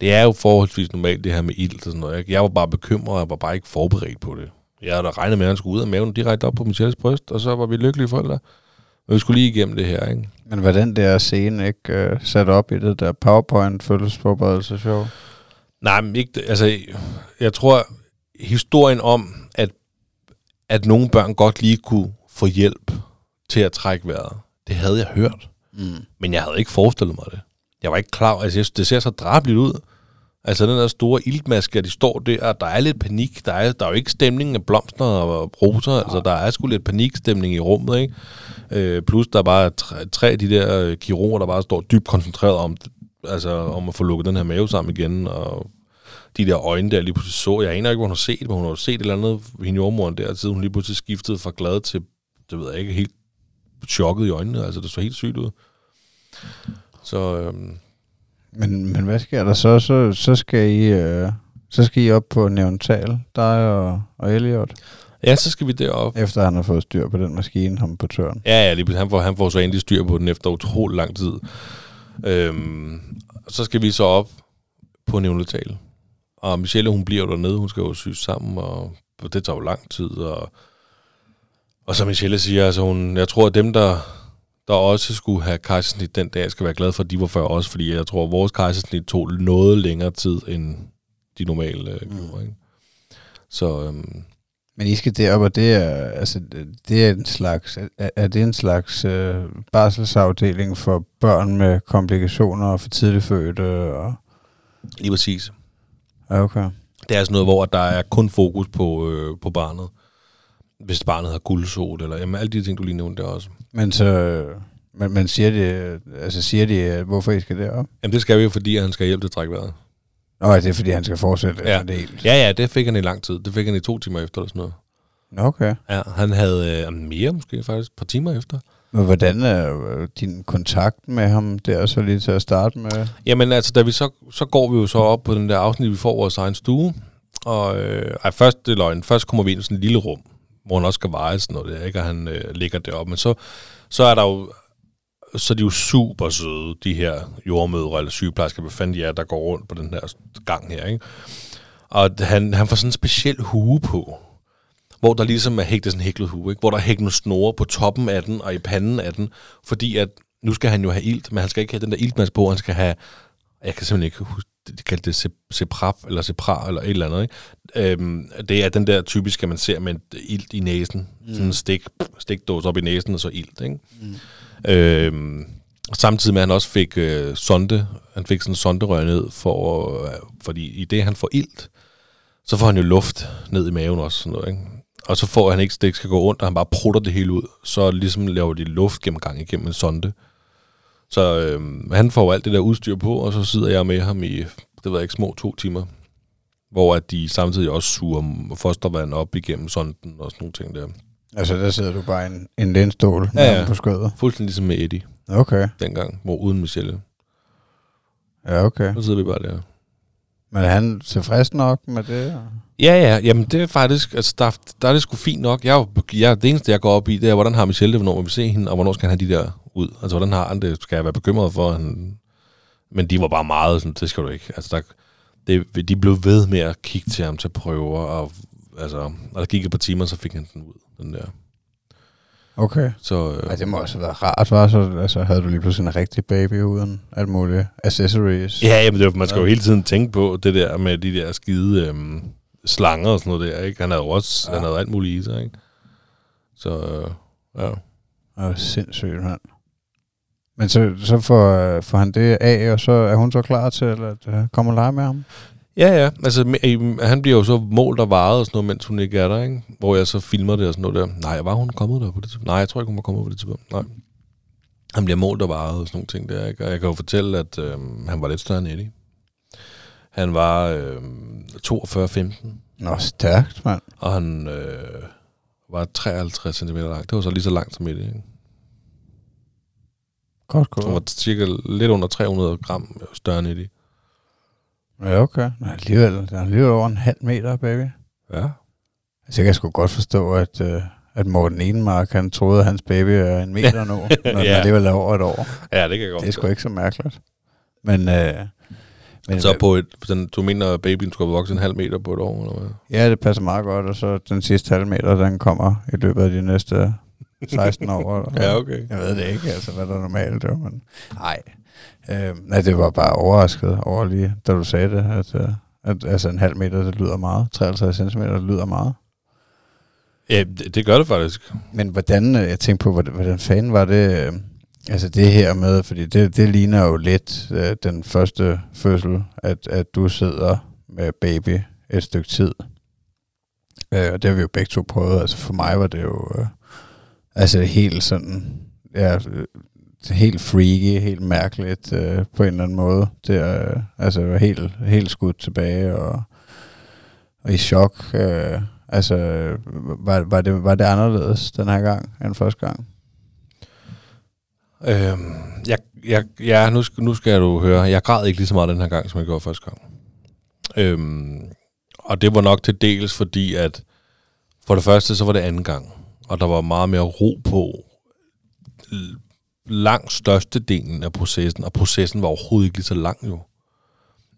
Det er jo forholdsvis normalt, det her med ild og sådan noget. Jeg var bare bekymret, og jeg var bare ikke forberedt på det. Jeg havde da regnet med, at han skulle ud af maven direkte op på Michelles bryst, og så var vi lykkelige forældre. Vi skulle lige igennem det her, ikke? Men var den der scene ikke uh, sat op i det der PowerPoint-fødselsforberedelse show? Nej, men ikke, altså, jeg tror, historien om, at, at nogle børn godt lige kunne få hjælp til at trække vejret, det havde jeg hørt. Mm. Men jeg havde ikke forestillet mig det. Jeg var ikke klar. Altså, jeg det ser så drabeligt ud. Altså, den der store iltmaske, at de står der, og der er lidt panik. Der er, der er jo ikke stemningen af blomster og roser. Altså, der er sgu lidt panikstemning i rummet, ikke? Øh, plus, der er bare tre, tre af de der øh, kirurger, der bare står dybt koncentreret om, altså, om at få lukket den her mave sammen igen, og de der øjne der lige pludselig så. Jeg aner ikke, hvor hun har set, men hun har set et eller andet, hende jordmoren der, siden hun lige pludselig skiftede fra glad til, det ved jeg ikke, helt chokket i øjnene. Altså, det så helt sygt ud. Så øhm, men, men hvad sker der så? Så, så skal I... Uh, så skal I op på neontal, dig og, og Elliot, ja, så skal vi derop. efter han har fået styr på den maskine, ham på tøren. Ja, ja, lige, han, får, han får så endelig styr på den efter utrolig lang tid. Øhm, så skal vi så op på neonatal. Og Michelle, hun bliver jo dernede, hun skal jo syes sammen, og det tager jo lang tid. Og, og som Michelle siger, altså hun, jeg tror, at dem, der, der også skulle have kejsersnit den dag, skal være glade for, at de var før os, fordi jeg tror, at vores kejsersnit tog noget længere tid, end de normale øh, gjorde. Ikke? Så øhm, Men I skal derop, og det er, altså, det er en slags, er, er det en slags øh, barselsafdeling for børn med komplikationer og for tidligt fødte? Og, lige præcis. okay. Det er sådan noget, hvor der er kun fokus på, øh, på barnet. Hvis barnet har guldsot, eller jamen, alle de ting, du lige nævnte der også. Men så, men, men siger de, altså siger de, øh, hvorfor I skal derop? Jamen, det skal vi jo, fordi han skal hjælpe til at trække vejret. Nå, det er fordi, han skal fortsætte Ja. det helt. Ja, ja, det fik han i lang tid. Det fik han i to timer efter, eller sådan noget. Okay. Ja, han havde øh, mere måske faktisk, et par timer efter. Men hvordan er øh, din kontakt med ham der så lige til at starte med? Jamen altså, da vi så, så går vi jo så op på den der afsnit, vi får vores egen stue. Og øh, ej, først, det løgn, først kommer vi ind i sådan et lille rum, hvor han også skal veje sådan noget der, ikke? Og han øh, ligger deroppe. Men så, så er der jo, så er de jo super søde, de her jordmødre eller sygeplejersker, hvad fanden de er, der går rundt på den her gang her, ikke? Og han, han får sådan en speciel hue på, hvor der ligesom er hægtet sådan en hæklet hue, ikke? hvor der er hægtet nogle snore på toppen af den og i panden af den, fordi at nu skal han jo have ilt, men han skal ikke have den der iltmaske på, han skal have, jeg kan simpelthen ikke huske, de kalder det Ceprap, eller Cepra, eller et eller andet, ikke? Øhm, det er den der typiske, man ser med ilt i næsen, mm. sådan en stik, stikdåse op i næsen, og så ilt, ikke? Mm. Øhm, samtidig med, at han også fik øh, sonde, han fik sådan en sonderør ned, for, øh, fordi i det, han får ilt, så får han jo luft ned i maven også, sådan noget, ikke? Og så får han ikke, det ikke skal gå rundt, og han bare prutter det hele ud. Så ligesom laver de luftgennemgang igennem en sonde. Så øh, han får alt det der udstyr på, og så sidder jeg med ham i, det ved jeg ikke, små to timer. Hvor at de samtidig også suger fostervand op igennem sonden og sådan nogle ting der. Altså, der sidder du bare i en, en ja, ja. ja. på skødet. Fuldstændig ligesom med Eddie Okay. dengang, hvor uden Michelle. Ja, okay. Så sidder vi bare der. Men er han tilfreds nok med det? Ja, ja, jamen det er faktisk, altså der, der er det sgu fint nok. Jeg, jeg, det eneste, jeg går op i, det er, hvordan har Michelle det, hvornår vil vi se hende, og hvornår skal han have de der ud? Altså, hvordan har han det? Skal jeg være bekymret for? Han, men de var bare meget sådan, det skal du ikke. Altså, der, det, de blev ved med at kigge til ham til prøver, og altså, og der gik et par timer, så fik han den ud, den der. Okay. Så, øh, Ej, det må også have været rart, var så altså, havde du lige pludselig en rigtig baby uden alt muligt accessories. Ja, jamen, det, var- man skal Ja. jo hele tiden tænke på det der med de der skide øhm, slanger og sådan noget der, ikke? Han havde også, ja. Han havde alt muligt i sig, ikke? Så, øh, ja. Det var sindssygt, mand. Men så, så får, øh, får han det af, og så er hun så klar til at uh, komme og lege med ham? Ja, ja. Altså, øhm, han bliver jo så målt og varet og sådan noget, mens hun ikke er der, ikke? Hvor jeg så filmer det og sådan noget der. Nej, var hun kommet der på det tidspunkt? Nej, jeg tror ikke, hun var kommet på det tidspunkt. Nej. Han bliver målt og varet og sådan nogle ting der, ikke? Og jeg kan jo fortælle, at øhm, han var lidt større end Eddie. Han var øhm, 42-15, Nå, stærkt, mand. og han øh, var 53 cm lang. Det var så lige så langt som Eddie, ikke? Godt Han gået. var cirka lidt under 300 gram større end Eddie. Ja, okay. Nå, alligevel, det er alligevel over en halv meter, baby. Ja. Altså, jeg kan sgu godt forstå, at, uh, at Morten Enemark, han troede, at hans baby er en meter nu, når ja. den alligevel er over et år. Ja, det kan jeg godt Det er sgu ikke så mærkeligt. Men, øh, Men, Så på et, sådan, du mener, at babyen skulle have vokset en halv meter på et år, eller hvad? Ja, det passer meget godt, og så den sidste halve meter, den kommer i løbet af de næste 16 år. Eller? Ja, okay. Jeg ved det ikke, altså, hvad der er normalt, jo, men nej. Øh, nej, det var bare overrasket over lige, da du sagde det, at, øh, at altså en halv meter, det lyder meget. 53 cm, det lyder meget. Ja, det, det gør det faktisk. Men hvordan, øh, jeg tænkte på, hvordan, hvordan fanden var det, øh, altså det her med, fordi det, det ligner jo lidt øh, den første fødsel, at, at du sidder med baby et stykke tid. Øh, og det har vi jo begge to prøvet. Altså for mig var det jo øh, altså helt sådan, ja, helt freaky, helt mærkeligt øh, på en eller anden måde. Det er, øh, altså jeg var helt, helt skudt tilbage og, og i chok. Øh, altså øh, var, var, det, var det anderledes den her gang end første gang? Øhm, jeg, jeg, ja, nu, skal, nu skal du høre. Jeg græd ikke lige så meget den her gang, som jeg gjorde første gang. Øhm, og det var nok til dels fordi, at for det første, så var det anden gang. Og der var meget mere ro på langt størstedelen af processen. Og processen var overhovedet ikke lige så lang jo.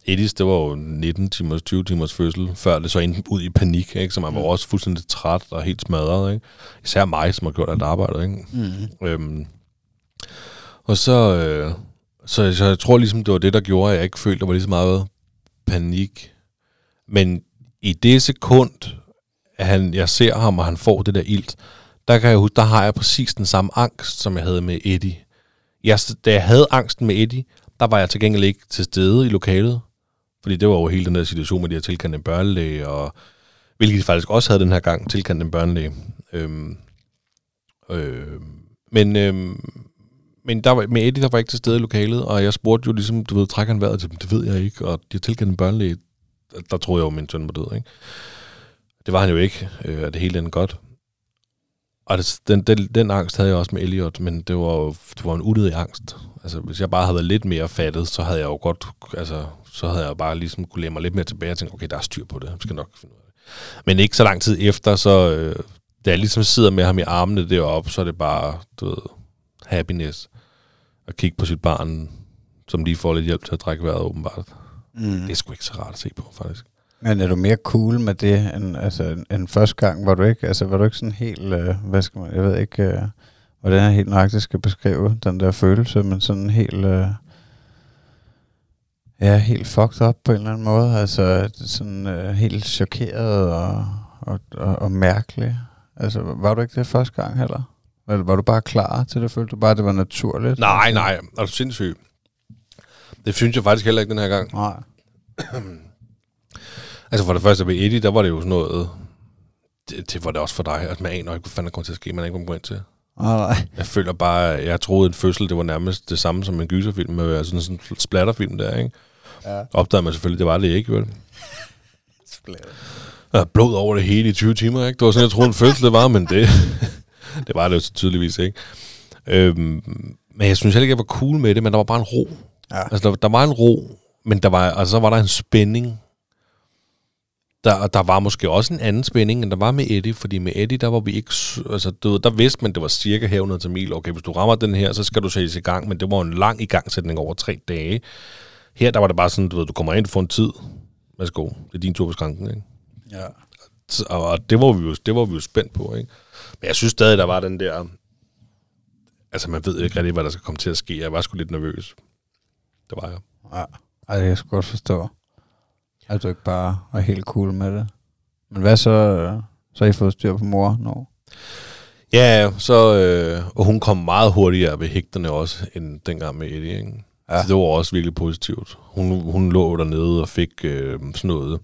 Edis, det var jo 19 timers, 20 timers fødsel, før det så endte ud i panik, ikke? så man var også fuldstændig træt og helt smadret. Ikke? Især mig, som har gjort alt arbejdet. Ikke? Mm. Øhm, og så, øh, så, så jeg tror ligesom, det var det, der gjorde, at jeg ikke følte, der var lige så meget panik. Men i det sekund, at han, jeg ser ham, og han får det der ilt, der kan jeg huske, der har jeg præcis den samme angst, som jeg havde med Eddie. Jeg, da jeg havde angsten med Eddie, der var jeg til gengæld ikke til stede i lokalet. Fordi det var jo hele den der situation med, at de havde tilkendt en børnelæge, og hvilket de faktisk også havde den her gang, tilkendt en børnelæge. Øhm, øh, men, øhm, men der var, med Eddie, der var ikke til stede i lokalet, og jeg spurgte jo ligesom, du ved, trækker han vejret til dem? Det ved jeg ikke, og de har tilkendt en børnelæge. Der troede jeg jo, min søn var død, ikke? Det var han jo ikke, øh, det hele endte godt. Og det, den, den, den angst havde jeg også med Elliot, men det var jo det var en unødig angst. Altså, hvis jeg bare havde været lidt mere fattet, så havde jeg jo godt, altså, så havde jeg jo bare ligesom kunne læne mig lidt mere tilbage og tænke, okay, der er styr på det, jeg skal nok finde ud af det. Men ikke så lang tid efter, så øh, da jeg ligesom sidder med ham i armene deroppe, så er det bare, du ved, happiness. At kigge på sit barn, som lige får lidt hjælp til at trække vejret åbenbart. Mm. Det er sgu ikke så rart at se på, faktisk. Men er du mere cool med det, end, altså, end, første gang? Var du ikke, altså, var du ikke sådan helt, øh, hvad skal man, jeg ved ikke, øh, hvordan jeg helt nøjagtigt skal beskrive den der følelse, men sådan helt, øh, ja, helt fucked up på en eller anden måde. Altså sådan øh, helt chokeret og, og, og, og mærkelig. Altså, var du ikke det første gang heller? Var, var du bare klar til det? Følte du bare, det var naturligt? Nej, nej, er du sindssyg? Det synes jeg faktisk heller ikke den her gang. Nej. Altså for det første med Eddie, der var det jo sådan noget... Det, det var det også for dig, at man aner ikke, hvad fanden der kommer til at ske, man ikke gå ind til. Nej, nej. Jeg føler bare, jeg troede, en fødsel, det var nærmest det samme som en gyserfilm, med altså sådan en splatterfilm der, ikke? Ja. Opdagede man selvfølgelig, det var det ikke, vel? Der er blod over det hele i 20 timer, ikke? Det var sådan, jeg troede, en fødsel det var, men det, det var det jo så tydeligvis ikke. Øhm, men jeg synes heller ikke, jeg var cool med det, men der var bare en ro. Ja. Altså, der, der var en ro, men der var, altså, så var der en spænding. Der, der var måske også en anden spænding, end der var med Eddie, fordi med Eddie, der var vi ikke... Altså, du ved, der vidste man, det var cirka herunder til mil. Okay, hvis du rammer den her, så skal du sættes i gang, men det var en lang igangsætning over tre dage. Her, der var det bare sådan, du ved, du kommer ind, får en tid. Værsgo, det er din tur på skranken, ikke? Ja. Og, og det, var vi jo, det var vi jo spændt på, ikke? Men jeg synes stadig, der var den der... Altså, man ved ikke rigtig, hvad der skal komme til at ske. Jeg var sgu lidt nervøs. Det var jeg. Ja, kan jeg sgu godt forstå. At du ikke bare er helt cool med det. Men hvad så? Så har I fået styr på mor nu? Ja, så, øh, og hun kom meget hurtigere ved hægterne også, end dengang med Eddie. Ikke? Ja. Så det var også virkelig positivt. Hun, hun lå dernede og fik øh, sådan noget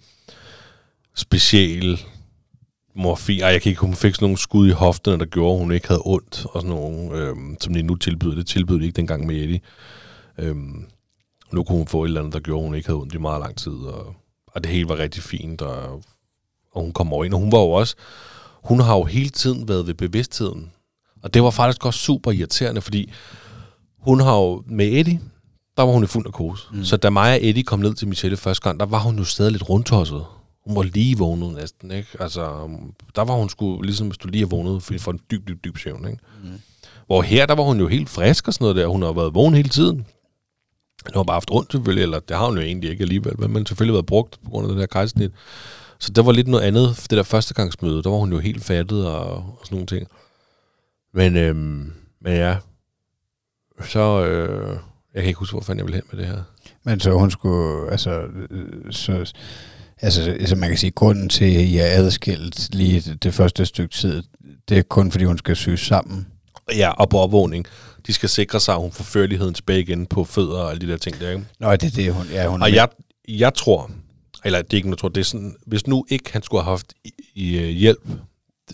special morfin. Ej, jeg kan ikke, hun fik sådan nogle skud i hofterne, der gjorde, at hun ikke havde ondt, og sådan nogle, øh, som de nu tilbyder. Det tilbød de ikke dengang med Eddie. Øh, nu kunne hun få et eller andet, der gjorde, at hun ikke havde ondt i meget lang tid, og, og det hele var rigtig fint, og, og hun kom over ind, og hun var jo også, hun har jo hele tiden været ved bevidstheden. Og det var faktisk også super irriterende, fordi hun har jo med Eddie, der var hun i fuld narkose. Mm. Så da mig og Eddie kom ned til Michelle første gang, der var hun jo stadig lidt rundtosset. Hun var lige vågnet næsten, ikke? Altså, der var hun sgu, ligesom hvis du lige har vågnet for, for en dyb, dyb, dyb søvn, ikke? Mm. Hvor her, der var hun jo helt frisk og sådan noget der. Hun har været vågen hele tiden. Den har bare haft rundt selvfølgelig, eller det har hun jo egentlig ikke alligevel, men den selvfølgelig været brugt på grund af det der kejsersnit. Så det var lidt noget andet, det der førstegangsmøde, der var hun jo helt fattet og, og sådan nogle ting. Men, øhm, men ja, så, øh, jeg kan ikke huske, hvor fanden jeg vil hen med det her. Men så hun skulle, altså, øh, så, altså, altså man kan sige, grunden til, at I er adskilt lige det, første stykke tid, det er kun fordi, hun skal syes sammen. Ja, og på opvågning. De skal sikre sig, at hun får førligheden tilbage igen på fødder og alle de der ting der, ikke? Nå, det er det, hun, ja, hun Og jeg, jeg tror, eller det er ikke jeg tror, det er sådan, hvis nu ikke han skulle have haft i, i, øh, hjælp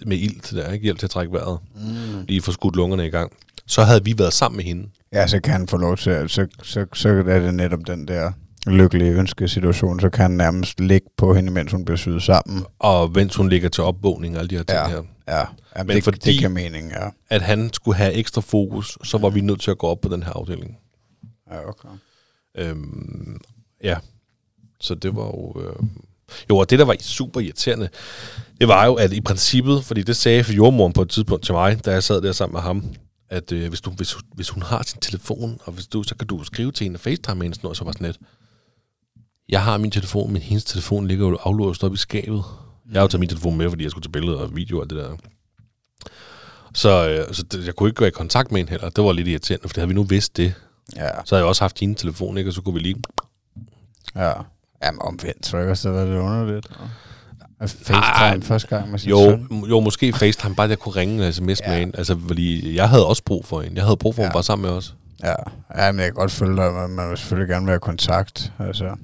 med ild til der, ikke? hjælp til at trække vejret, mm. lige få skudt lungerne i gang, så havde vi været sammen med hende. Ja, så kan han få lov til, så, så, så er det netop den der lykkelige ønskesituation, så kan han nærmest ligge på hende, mens hun bliver syet sammen. Og mens hun ligger til opvågning og alle de her ting Ja. her. Ja, Jamen, Men det, fordi- det kan meningen, ja. At han skulle have ekstra fokus, så var vi nødt til at gå op på den her afdeling. Ja, okay. Øhm, ja, så det var jo... Øh... Jo, og det, der var super irriterende, det var jo, at i princippet, fordi det sagde jordmoren på et tidspunkt til mig, da jeg sad der sammen med ham, at øh, hvis, du, hvis, hvis hun har sin telefon, og hvis du, så kan du skrive til hende og facetime hende, noget, så var sådan lidt, jeg har min telefon, men hendes telefon ligger jo aflåst op i skabet. Jeg har jo taget min telefon med, fordi jeg skulle tage billeder og video og det der. Så, øh, så det, jeg kunne ikke være i kontakt med hende heller. Det var lidt irriterende, for havde vi nu vidst det, Ja, så havde jeg også haft hendes telefon, ikke? og så kunne vi lige ja. Jamen omvendt, også, det var lidt underligt. Ej. FaceTime første gang med sin Jo, søn. jo, måske FaceTime, bare at jeg kunne ringe en sms Ja. med hende. Altså, fordi jeg havde også brug for hende. Jeg havde brug for, at hun Ja. var sammen med os. Ja, ja men jeg kan godt følge dig, man vil selvfølgelig gerne være i kontakt. Altså.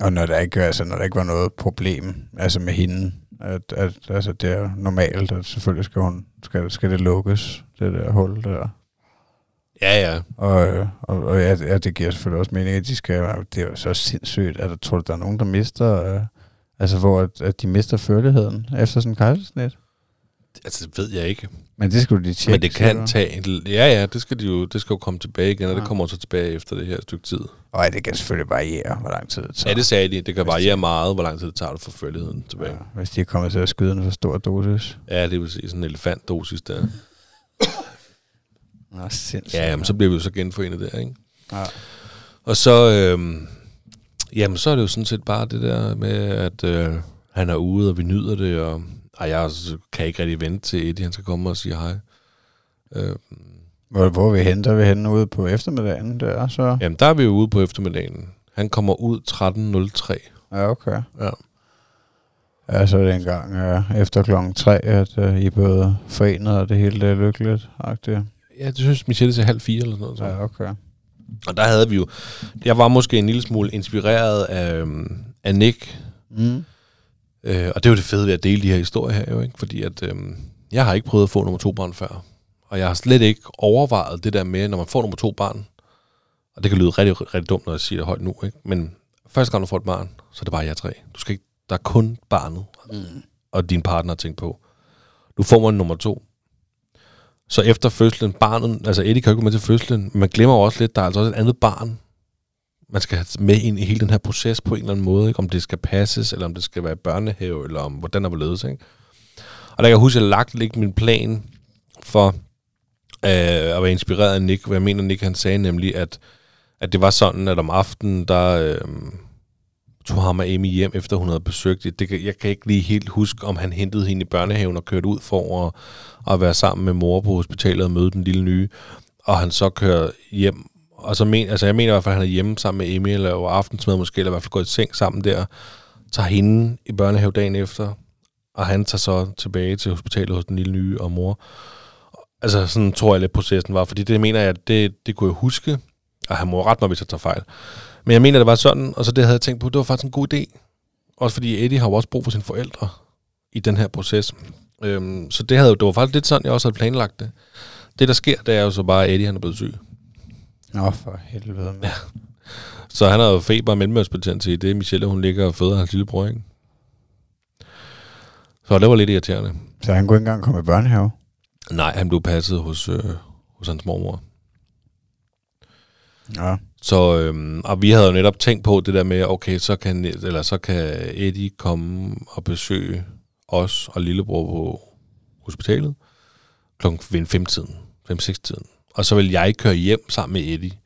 Og når der, ikke, altså, når der ikke var noget problem altså med hende, at, at altså, det er normalt, at selvfølgelig skal, hun, skal, skal det lukkes, det der hul der. Ja, ja. Og, og, og ja, ja, det giver selvfølgelig også mening, at de skal, det er jo så sindssygt, at der tror du, der er nogen, der mister, øh, altså hvor at, at de mister førligheden efter sådan en kejsersnit. Altså, ved jeg ikke. Men det skulle de tjekke. Men det kan tage... En, ja, ja, det skal, de jo, det skal jo komme tilbage igen, og Ja. det kommer så tilbage efter det her stykke tid. Og ja, det kan selvfølgelig variere, hvor lang tid det tager. Ja, det sagde de. Det kan Hvis variere de- meget, hvor lang tid det tager at få følgeligheden tilbage. Ja, hvis de er kommet til at skyde en for stor dosis. Ja, det vil sige sådan en elefantdosis der. Nå, sindssygt. Ja, jamen, så bliver vi jo så genforenet der, ikke? Ja. Og så, øhm, jamen, så er det jo sådan set bare det der med, at øh, han er ude, og vi nyder det, og, og jeg kan ikke rigtig vente til Eddie, han skal komme og sige hej. Øh, Hvor, hvor er vi henne? Der er vi henne ude på eftermiddagen der, så... jamen, der er vi jo ude på eftermiddagen. Han kommer ud 13.03. Ja, okay. Ja. Ja, så er det engang ja, efter klokken tre, at uh, I både forenet, og det hele er lykkeligt. -agtigt. Ja, det synes Michelle til halv fire eller sådan noget. Så. Ja, okay. Og der havde vi jo... Jeg var måske en lille smule inspireret af, øhm, af Nick, Mm. Øh, og det er jo det fede ved at dele de her historier her, jo, ikke? fordi at, øhm, jeg har ikke prøvet at få nummer to barn før. Og jeg har slet ikke overvejet det der med, når man får nummer to barn, og det kan lyde rigtig, rigtig dumt, når jeg siger det højt nu, ikke? men første gang du får et barn, så er det bare jer tre. Du skal ikke, der er kun barnet Mm. og din partner at tænke på. Nu får man nummer to. Så efter fødslen, barnet, altså Eddie kan jo ikke gå med til fødslen, men man glemmer også lidt, der er altså også et andet barn, man skal have med ind i hele den her proces på en eller anden måde, ikke? om det skal passes, eller om det skal være børnehave, eller om hvordan der var ledes. Ikke? Og der kan jeg huske, at jeg lagt lidt min plan for øh, at være inspireret af Nick, hvad jeg mener, Nick han sagde nemlig, at, at det var sådan, at om aftenen, der øh, tog ham og Amy hjem, efter hun havde besøgt det. det. kan- Jeg kan ikke lige helt huske, om han hentede hende i børnehaven og kørte ud for at, at være sammen med mor på hospitalet og møde den lille nye, og han så kører hjem. Og så men, altså jeg mener i hvert fald, at han er hjemme sammen med Emil, eller over aftensmad måske, eller i hvert fald gået i seng sammen der, tager hende i børnehave dagen efter, og han tager så tilbage til hospitalet hos den lille nye og mor. Altså sådan tror jeg lidt processen var, fordi det mener jeg, det, det kunne jeg huske, og han må rette mig, hvis jeg tager fejl. Men jeg mener, det var sådan, og så det havde jeg tænkt på, det var faktisk en god idé. Også fordi Eddie har jo også brug for sine forældre i den her proces. Øhm, så det, havde, det var faktisk lidt sådan, jeg også havde planlagt det. Det, der sker, det er jo så bare, at Eddie han er blevet syg. Nå, for helvede. Man. Så han har jo feber og mellemørsbetændelse i det. Michelle, hun ligger og føder hans lillebror, ikke? Så det var lidt irriterende. Så han kunne ikke engang komme i børnehave. Nej, han blev passet hos, øh, hos hans mormor. Ja. Så, øhm, og vi havde jo netop tænkt på det der med, okay, så kan, eller så kan Eddie komme og besøge os og lillebror på hospitalet klokken ved 5-tiden, 5-6-tiden. Og så vil jeg køre hjem sammen med Eddie,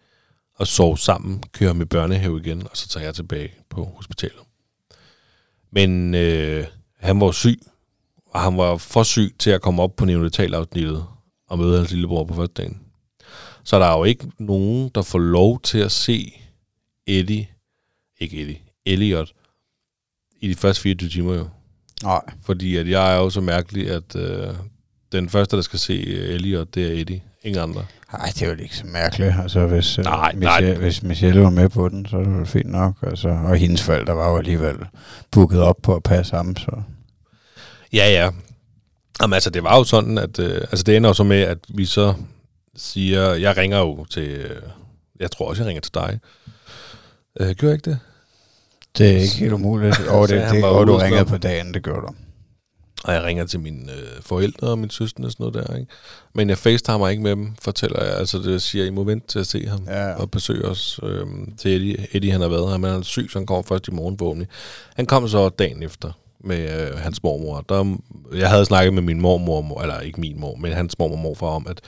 og sove sammen, køre i børnehave igen, og så tager jeg tilbage på hospitalet. Men øh, han var syg, og han var for syg til at komme op på neonatalafsnittet og møde hans lillebror på første dagen. Så der er jo ikke nogen, der får lov til at se Eddie, ikke Eddie, Elliot, i de første 24 timer jo. Nej. Fordi at jeg er jo så mærkelig, at øh, den første, der skal se Elliot, det er Eddie. Ingen andre. Nej, det er jo ikke så mærkeligt. Altså, hvis, Nej, øh, nej. Michelle, hvis Michelle var med på den, så er det jo fint nok. Altså, og hendes forældre var jo alligevel booket op på at passe ham, så... Ja, ja. Jamen altså, det var jo sådan, at øh, altså, det ender jo så med, at vi så siger, jeg ringer jo til, øh, jeg tror også, jeg ringer til dig. Øh, gør jeg ikke det? Det er ikke helt umuligt. Og Så det, det, var og du ringede på dagen, det gjorde du. Og jeg ringer til mine øh, forældre og min søster og sådan noget der, ikke? Men jeg facetimer ikke med dem, fortæller jeg. Altså, det siger, I må vente til at se ham Ja. og besøge os øh, til Eddie. Eddie, han har været her, men han er syg, så han kommer først i morgen forhåbentlig. Han kom så dagen efter med øh, hans mormor. Der, jeg havde snakket med min mormor, eller ikke min mor, men hans mormor morfar om, at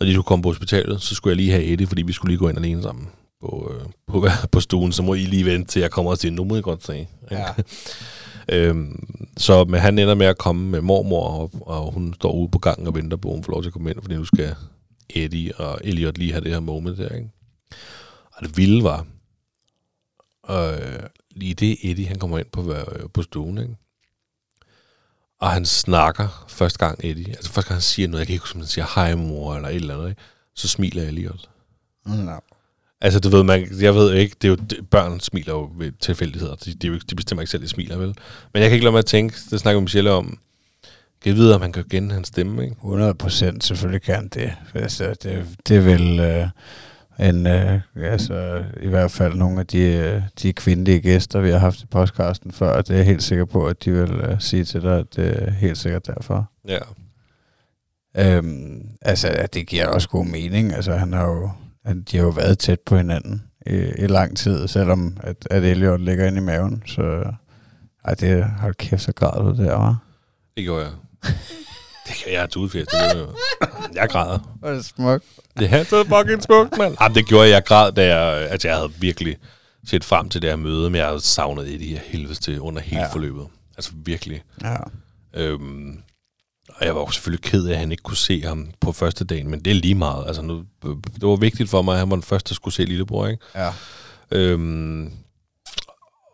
når de skulle komme på hospitalet, så skulle jeg lige have Eddie, fordi vi skulle lige gå ind alene sammen på, øh, på, på stuen. Så må I lige vente til jeg kommer og siger, nu må I godt se. Ja. Øhm, så men han ender med at komme med mormor, og, og hun står ude på gangen og venter på, at hun får lov til at komme ind, fordi nu skal Eddie og Elliot lige have det her moment der, ikke? Og det vilde var, øh, lige det Eddie, han kommer ind på, øh, på stuen, ikke? Og han snakker første gang, Eddie, altså første gang han siger noget, jeg kan ikke huske, om han siger hej mor, eller et eller andet, ikke? Så smiler Elliot. Mm, no. Altså, du ved, man, jeg ved ikke, det er jo, det, børn smiler jo ved tilfældigheder. De, de, jo de bestemmer ikke selv, de smiler, vel? Men jeg kan ikke lade mig at tænke, det snakker Michelle om, kan jeg vide, om han kan kende hans stemme, ikke? 100 procent selvfølgelig kan han det. Altså, det, det er vel øh, en, øh, altså, i hvert fald nogle af de, øh, de kvindelige gæster, vi har haft i podcasten før, det er jeg helt sikker på, at de vil øh, sige til dig, at det er helt sikkert derfor. Ja. Øhm, altså, det giver også god mening. Altså, han har jo, han, de har jo været tæt på hinanden i, i lang tid, selvom at, at Elliot ligger inde i maven. Så ej, det hold kæft, så græd du der, var. Det gjorde jeg. det kan jeg have tudefest, det jeg jo. Jeg græder. Hvor er det smukt. Det er så fucking smukt, mand. Jamen, det gjorde jeg. Jeg græd, da jeg, altså, jeg havde virkelig set frem til det her møde, men jeg havde savnet Eddie her helvedes til under hele ja. forløbet. Altså virkelig. Ja. Øhm, og jeg var jo selvfølgelig ked af, at han ikke kunne se ham på første dagen, men det er lige meget. Altså, nu, det var vigtigt for mig, at han var den første, der skulle se lillebror, ikke? Ja. Øhm,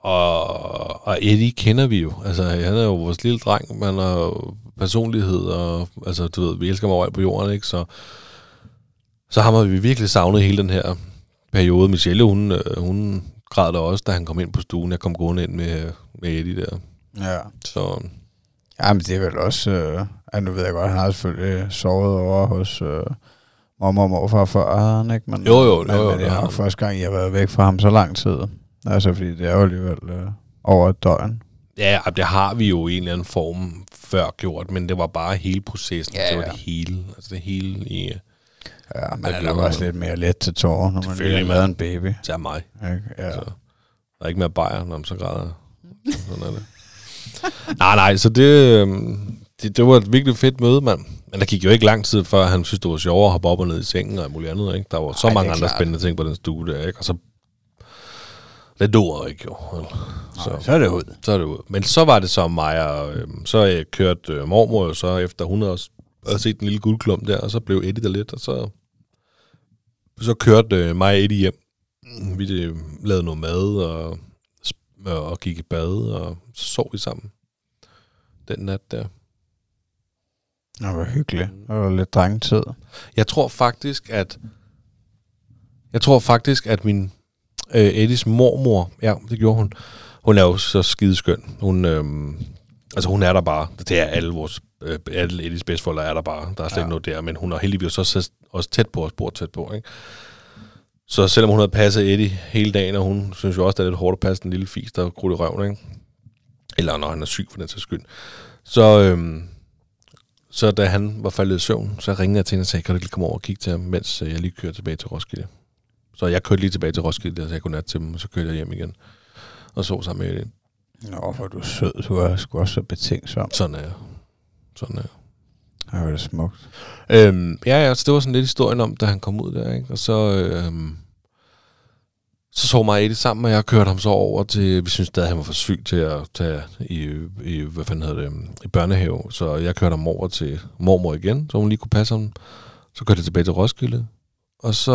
og, og Eddie kender vi jo. Altså, han er jo vores lille dreng. Han har personlighed, og altså, du ved, vi elsker ham overalt på jorden, ikke? Så, så ham har vi virkelig savnet hele den her periode. Michelle, hun, øh, hun græd da også, da han kom ind på stuen. Jeg kom gående ind med, med Eddie der. Ja. Så Jamen, det er vel også... Øh, ja, nu ved jeg godt, han har selvfølgelig sovet over hos øh, mormor og morfar før, han ikke? Men, Jo, jo, men, jo, jo, men det er det nok første gang, jeg har været væk fra ham så lang tid. Altså, fordi det er jo alligevel øh, over et døgn. ja, det har vi jo i en eller anden form før gjort, men det var bare hele processen. Ja, det var ja. det hele. Altså det hele i, Ja, man Ja, er det nok også lidt mere let til tårer, når man lige lavet en baby. til mig. Ikke? Ja. Så der er ikke mere bajer, når man så græder. Sådan er det. nej, nej, så det, øhm, det, det var et virkelig fedt møde, mand. Men der gik jo ikke lang tid, før han synes, det var sjovere at hoppe op og ned i sengen og muligt andet. Ikke? Der var så Ej, mange andre klart. spændende ting på den stue der, ikke? Og så... Det duer ikke, jo. Så, Så, så er det ud. så er det ud. Men så var det så mig, og øhm, så øh, kørte øh, mormor jo så efter hun havde, havde set den lille guldklump der, og så blev Eddie der lidt, og så, så kørte øh, mig og Eddie hjem. Vi øh, lavede noget mad, og, og gik i bad, og så sov vi sammen den nat der. Det var hyggeligt. Det var lidt drengetid. Jeg tror faktisk, at jeg tror faktisk, at min øh, Eddies mormor, ja, det gjorde hun. Hun er jo så skideskøn. Hun, øhm, altså hun er der bare. Det er alle vores, øh, alle Eddies bedsteforældre er der bare. Der er slet Ja. ja. ikke noget der, men hun er heldigvis også, også tæt på os, bor tæt på, ikke? Så selvom hun havde passet Eddie hele dagen, og hun synes jo også, det er lidt hårdt at passe den lille fis, der er krudt i røven, ikke? Eller når han er syg for den sags skyld. Så, øhm, så da han var faldet i søvn, så ringede jeg til hende og sagde, kan du ikke lige komme over og kigge til ham, mens øh, jeg lige kører tilbage til Roskilde. Så jeg kørte lige tilbage til Roskilde, og sagde godnat til dem, og så kørte jeg hjem igen. Og så sammen med det. Nå, hvor er du sød. Du er sgu også så betænksom. Sådan er jeg. Sådan er jeg. Det var det smukt. Øhm, ja, ja, så det var sådan lidt historien om, da han kom ud der, ikke? Og så, øhm, så så mig det Eddie sammen, og jeg kørte ham så over til, vi synes stadig, han var for syg til at tage i, i hvad fanden hedder det, i børnehave. Så jeg kørte ham over til mormor igen, så hun lige kunne passe ham. Så kørte jeg tilbage til Roskilde. Og så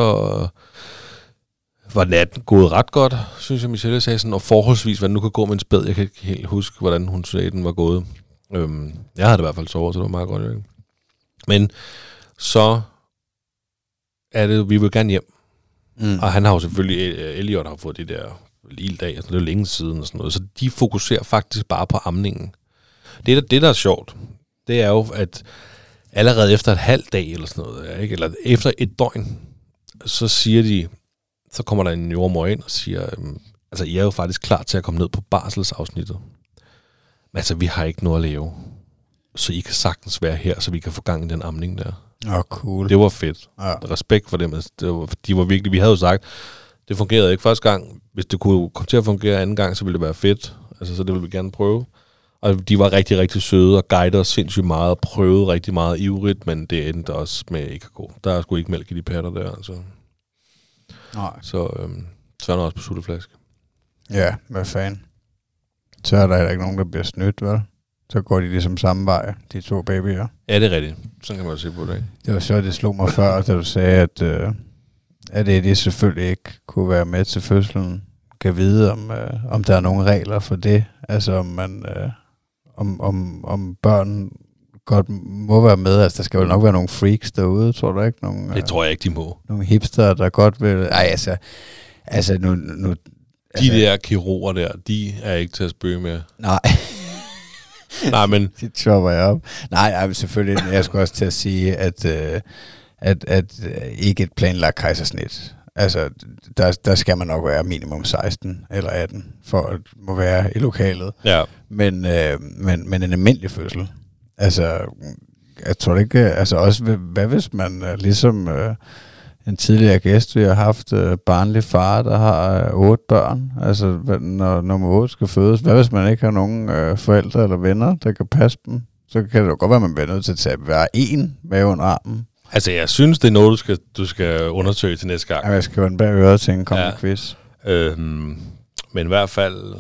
var natten gået ret godt, synes jeg, Michelle sagde sådan, og forholdsvis, hvad nu kan gå med en spæd. Jeg kan ikke helt huske, hvordan hun sagde, den var gået. Øhm, jeg havde det i hvert fald sovet, så det var meget godt. Ikke? Men så er det, vi vil gerne hjem. Mm. Og han har jo selvfølgelig, øh, Elliot har fået det der lille dag, altså det er længe siden og sådan noget. Så de fokuserer faktisk bare på amningen. Det, der, det, der er sjovt, det er jo, at allerede efter et halvt dag eller sådan noget, ikke? eller efter et døgn, så siger de, så kommer der en jordmor ind og siger, øhm, altså I er jo faktisk klar til at komme ned på barselsafsnittet. Men altså, vi har ikke noget at lave. Så I kan sagtens være her, så vi kan få gang i den amning der. Åh, oh, cool. Det var fedt. ja. Respekt for dem. Altså, Det var, de var virkelig, vi havde jo sagt, det fungerede ikke første gang. Hvis det kunne komme til at fungere anden gang, så ville det være fedt. Altså, så det ville vi gerne prøve. Og de var rigtig, rigtig søde og guidede os sindssygt meget og prøvede rigtig meget ivrigt, men det endte også med ikke at gå. Der er sgu ikke mælk i de patter der, altså. Nej. Så, øhm, så er der også på sutteflaske. Ja, hvad fanden. Så er der heller ikke nogen, der bliver snydt, vel? Så går de ligesom samme vej, de to babyer. Ja, det er rigtigt. Sådan kan man se på det, ikke? Det var så, det slog mig før, da du sagde, at, øh, at Eddie selvfølgelig ikke kunne være med til fødslen. Kan vide, om, øh, om der er nogle regler for det. Altså, om, man, øh, om, om, om børn godt må være med. Altså, der skal jo nok være nogle freaks derude, tror du ikke? Nogle, Det tror jeg ikke, de må. nogle hipster, der godt vil... Ej, altså, altså nu... nu De altså, der kirurger der, de er ikke til at spøge med. Nej, Nej, men det chopper jeg op. Nej, nej, selvfølgelig. Jeg skulle også til at sige, at, øh, at, at øh, ikke et planlagt kejsersnit. Altså, der, der skal man nok være minimum 16 eller 18, for at må være i lokalet. ja, Men, øh, men, men en almindelig fødsel. Altså, jeg tror ikke, altså også, hvad- hvis man ligesom øh, en tidligere gæst, vi har haft øh, barnlig far, der har øh, otte børn, altså når nummer otte skal fødes. Hvad hvis man ikke har nogen øh, forældre eller venner, der kan passe dem? Så kan det jo godt være, at man bliver nødt til at tage hver en med under armen. altså jeg synes, det er noget, du skal, du skal undersøge til næste gang. Jamen, jeg skal jo den bag øret til en kommende ja. quiz. Øhm, men i hvert fald,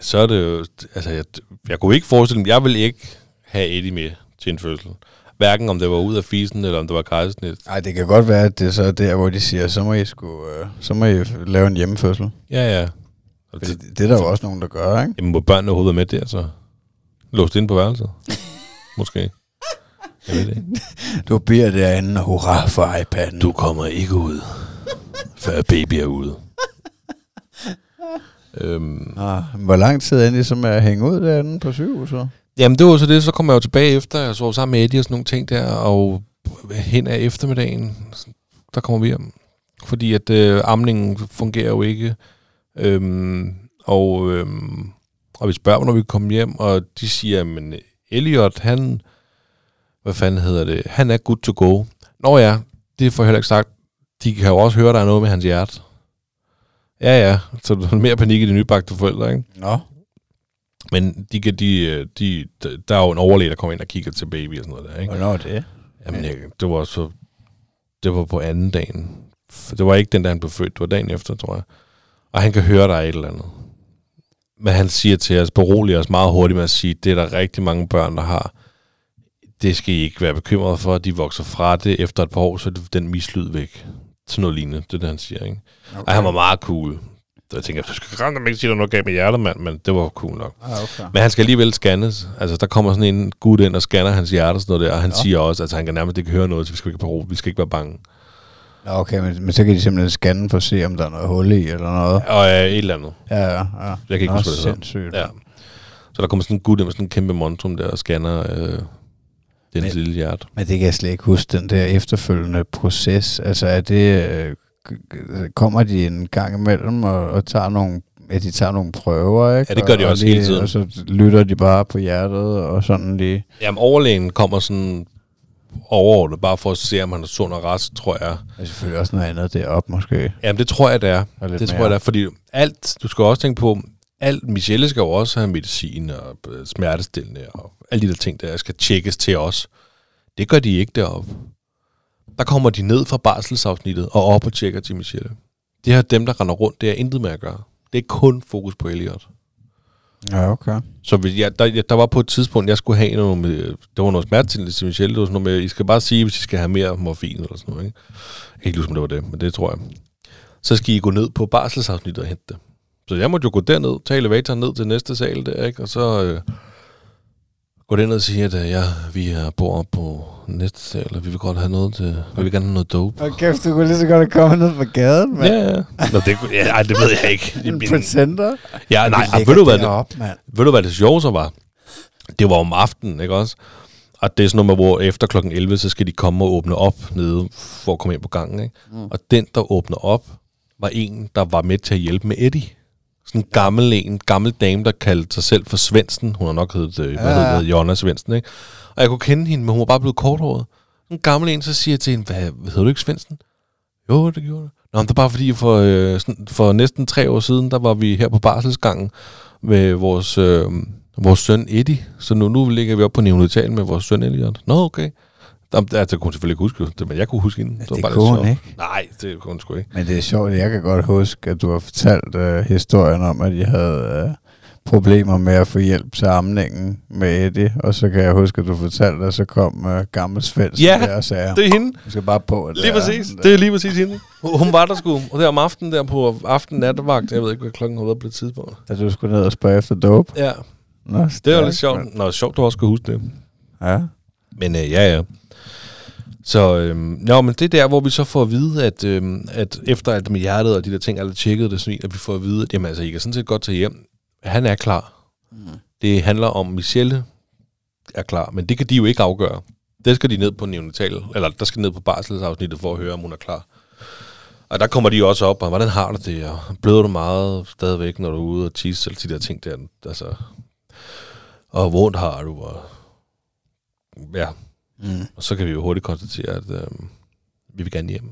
så er det jo... Altså, jeg, jeg kunne ikke forestille mig... Jeg vil ikke have Eddie med til en fødsel. Hverken om det var ud af fisen, eller om det var kejsersnit. Ej, det kan godt være, at det er så der, hvor de siger, så må I, sgu, øh, så må I lave en hjemmefødsel. Ja, ja. Fordi det, det er der jo også nogen, der gør, ikke? jamen, må børnene overhovedet med der, så? Låst ind på værelset? Måske. Jeg ved det ikke. Du bliver derinde, hurra for iPad'en. Du kommer ikke ud, før baby er ude. øhm, Ah, hvor lang tid endte I så med at hænge ud derinde på sygehuset? Jamen, det var så det. Så kom jeg jo tilbage efter. Jeg sov sammen med Eddie og sådan nogle ting der. Og hen af eftermiddagen, der kommer vi hjem. Fordi at øh, amningen fungerer jo ikke. Øhm, og, øhm, og vi spørger, hvornår vi kommer hjem. Og de siger, men Elliot, han... Hvad fanden hedder det? Han er good to go. Nå ja, det får jeg heller ikke sagt. De kan jo også høre, der er noget med hans hjerte. Ja, ja. Så der er mere panik i de nybagte forældre, ikke? Nå. Men de, kan- de, øh, de, der er jo en overlæge, der kommer ind og kigger til baby og sådan noget der, ikke? Hvornår er det? Jamen, jeg, det var så... Det var på anden dagen. Det var ikke den, der han blev født. Det var dagen efter, tror jeg. Og han kan høre, der er et eller andet. Men han siger til os, beroliger os meget hurtigt med at sige, det er der rigtig mange børn, der har. Det skal I ikke være bekymrede for. De vokser fra det. Efter et par år, så er den mislyd væk. Sådan noget lignende. Det er det, han siger, ikke? Okay. Og han var meget cool. Så jeg tænker, du skal rende ikke sige, der er noget galt med hjertet, mand. Men det var cool nok. Ah, okay. Men han skal alligevel scannes. Altså, der kommer sådan en gut ind og scanner hans hjerte og sådan noget der, og han Nå. siger også, at han kan nærmest ikke høre noget, så vi skal ikke, være, vi skal ikke være bange. Nå, okay, men, men så kan de simpelthen scanne for at se, om der er noget hul i eller noget. Og øh, et eller andet. Ja, ja, ja. Jeg kan ikke Nå, huske, hvad det sindssygt. Ja. Så der kommer sådan en gut ind med sådan en kæmpe monstrum der og scanner øh, den Men- lille hjerte. Men det kan jeg slet ikke huske, den der efterfølgende proces. Altså er det, øh, kommer de en gang imellem og, og tager nogle, ja, de tager nogle prøver, ikke? Ja, det gør de og, også og lige, hele tiden. Og så lytter de bare på hjertet og sådan lige. Jamen, overlægen kommer sådan overordnet, bare for at se, om han er sund og rask, tror jeg. Og selvfølgelig også noget andet deroppe måske. Jamen, det tror jeg, det er. Det mere. tror jeg, det er, fordi alt, du skal også tænke på, alt, Michelle skal jo også have medicin og øh, smertestillende og alle de der ting, der skal tjekkes til os. Det gør de ikke deroppe. Der kommer de ned fra barselsafsnittet og op og tjekker til Michelle. Det her dem, der render rundt, det er intet med at gøre. Det er kun fokus på Elliot. Ja, okay. Så hvis jeg, der, der var på et tidspunkt, jeg skulle have noget med, det var noget smertestillende til Michelle, det var sådan noget med, I skal bare sige, hvis I skal have mere morfin eller sådan noget, ikke? Jeg kan ikke huske, om det var det, men det tror jeg. Så skal I gå ned på barselsafsnittet og hente det. Så jeg måtte jo gå derned, tage elevatoren ned til næste sal der, ikke? Og så øh, gå derned og sige, at øh, ja, vi er bor på sal, og vi vil godt have noget til, vi vil gerne have noget dope. Og kæft, du kunne lige så godt have kommet ned fra gaden, mand. Ja, ja. Nå, det, kunne- ja, ej, det ved jeg ikke. En presenter. Ja, nej, og ved du, hvad det, op, mand. ved du, hvad det sjove så var? Det var om aftenen, ikke også? Og det er sådan noget med, hvor efter klokken 11, så skal de komme og åbne op nede, for at komme ind på gangen, ikke? Mm. Og den, der åbner op, var en, der var med til at hjælpe med Eddie. Sådan en gammel en, gammel dame, der kaldte sig selv for Svendsen. Hun har nok heddet, øh, hvad Ja, ja. hedder det, Jonna Svendsen, ikke? Og jeg kunne kende hende, men hun var bare blevet korthåret. En gammel en, så siger jeg til hende, hvad, hedder du ikke Svendsen? Jo, det gjorde det. Nå, men det er bare fordi, for, øh, sådan, for næsten tre år siden, der var vi her på barselsgangen med vores, øh, vores søn Eddie. Så nu, nu ligger vi op på neonatal med vores søn Elliot. Nå, okay. Jamen, det, altså, det kunne selvfølgelig ikke huske, det, men jeg kunne huske hende. Ja, var det bare kunne hun ikke. Nej, det kunne hun sgu ikke. Men det er sjovt, jeg kan godt huske, at du har fortalt øh, historien om, at I havde øh, problemer med at få hjælp til amningen med Eddie, og så kan jeg huske, at du fortalte, at så kom øh, gammel Svendsen Ja, der og sagde, Det er hende. du skal bare på. at Lige det er- præcis. Det er lige præcis hende. Hun var der sgu. Og der om aftenen der på aften nattevagt. Jeg ved ikke, hvad klokken har været på det tidspunkt. Da du skulle ned og spørge efter dope. Ja, Nå, det var lidt sjovt. Nå, sjovt, du også skal huske det. Ja. Men øh, ja, ja. Så, øhm, nå, men det er der, hvor vi så får at vide, at, øhm, at efter alt med hjertet og de der ting, alle tjekket det, så at vi får at vide, at jamen, altså, I kan sådan set godt tage hjem. Han er klar. Mm. Det handler om, Michelle er klar, men det kan de jo ikke afgøre. Det skal de ned på neonatal, eller der skal de ned på barselsafsnittet for at høre, om hun er klar. Og der kommer de også op, og hvordan har du det, og bløder du meget stadigvæk, når du er ude og tisse, eller de der ting der, altså, og hvor har du, og ja, Mm. og så kan vi jo hurtigt konstatere, at øh, vi vil gerne hjem.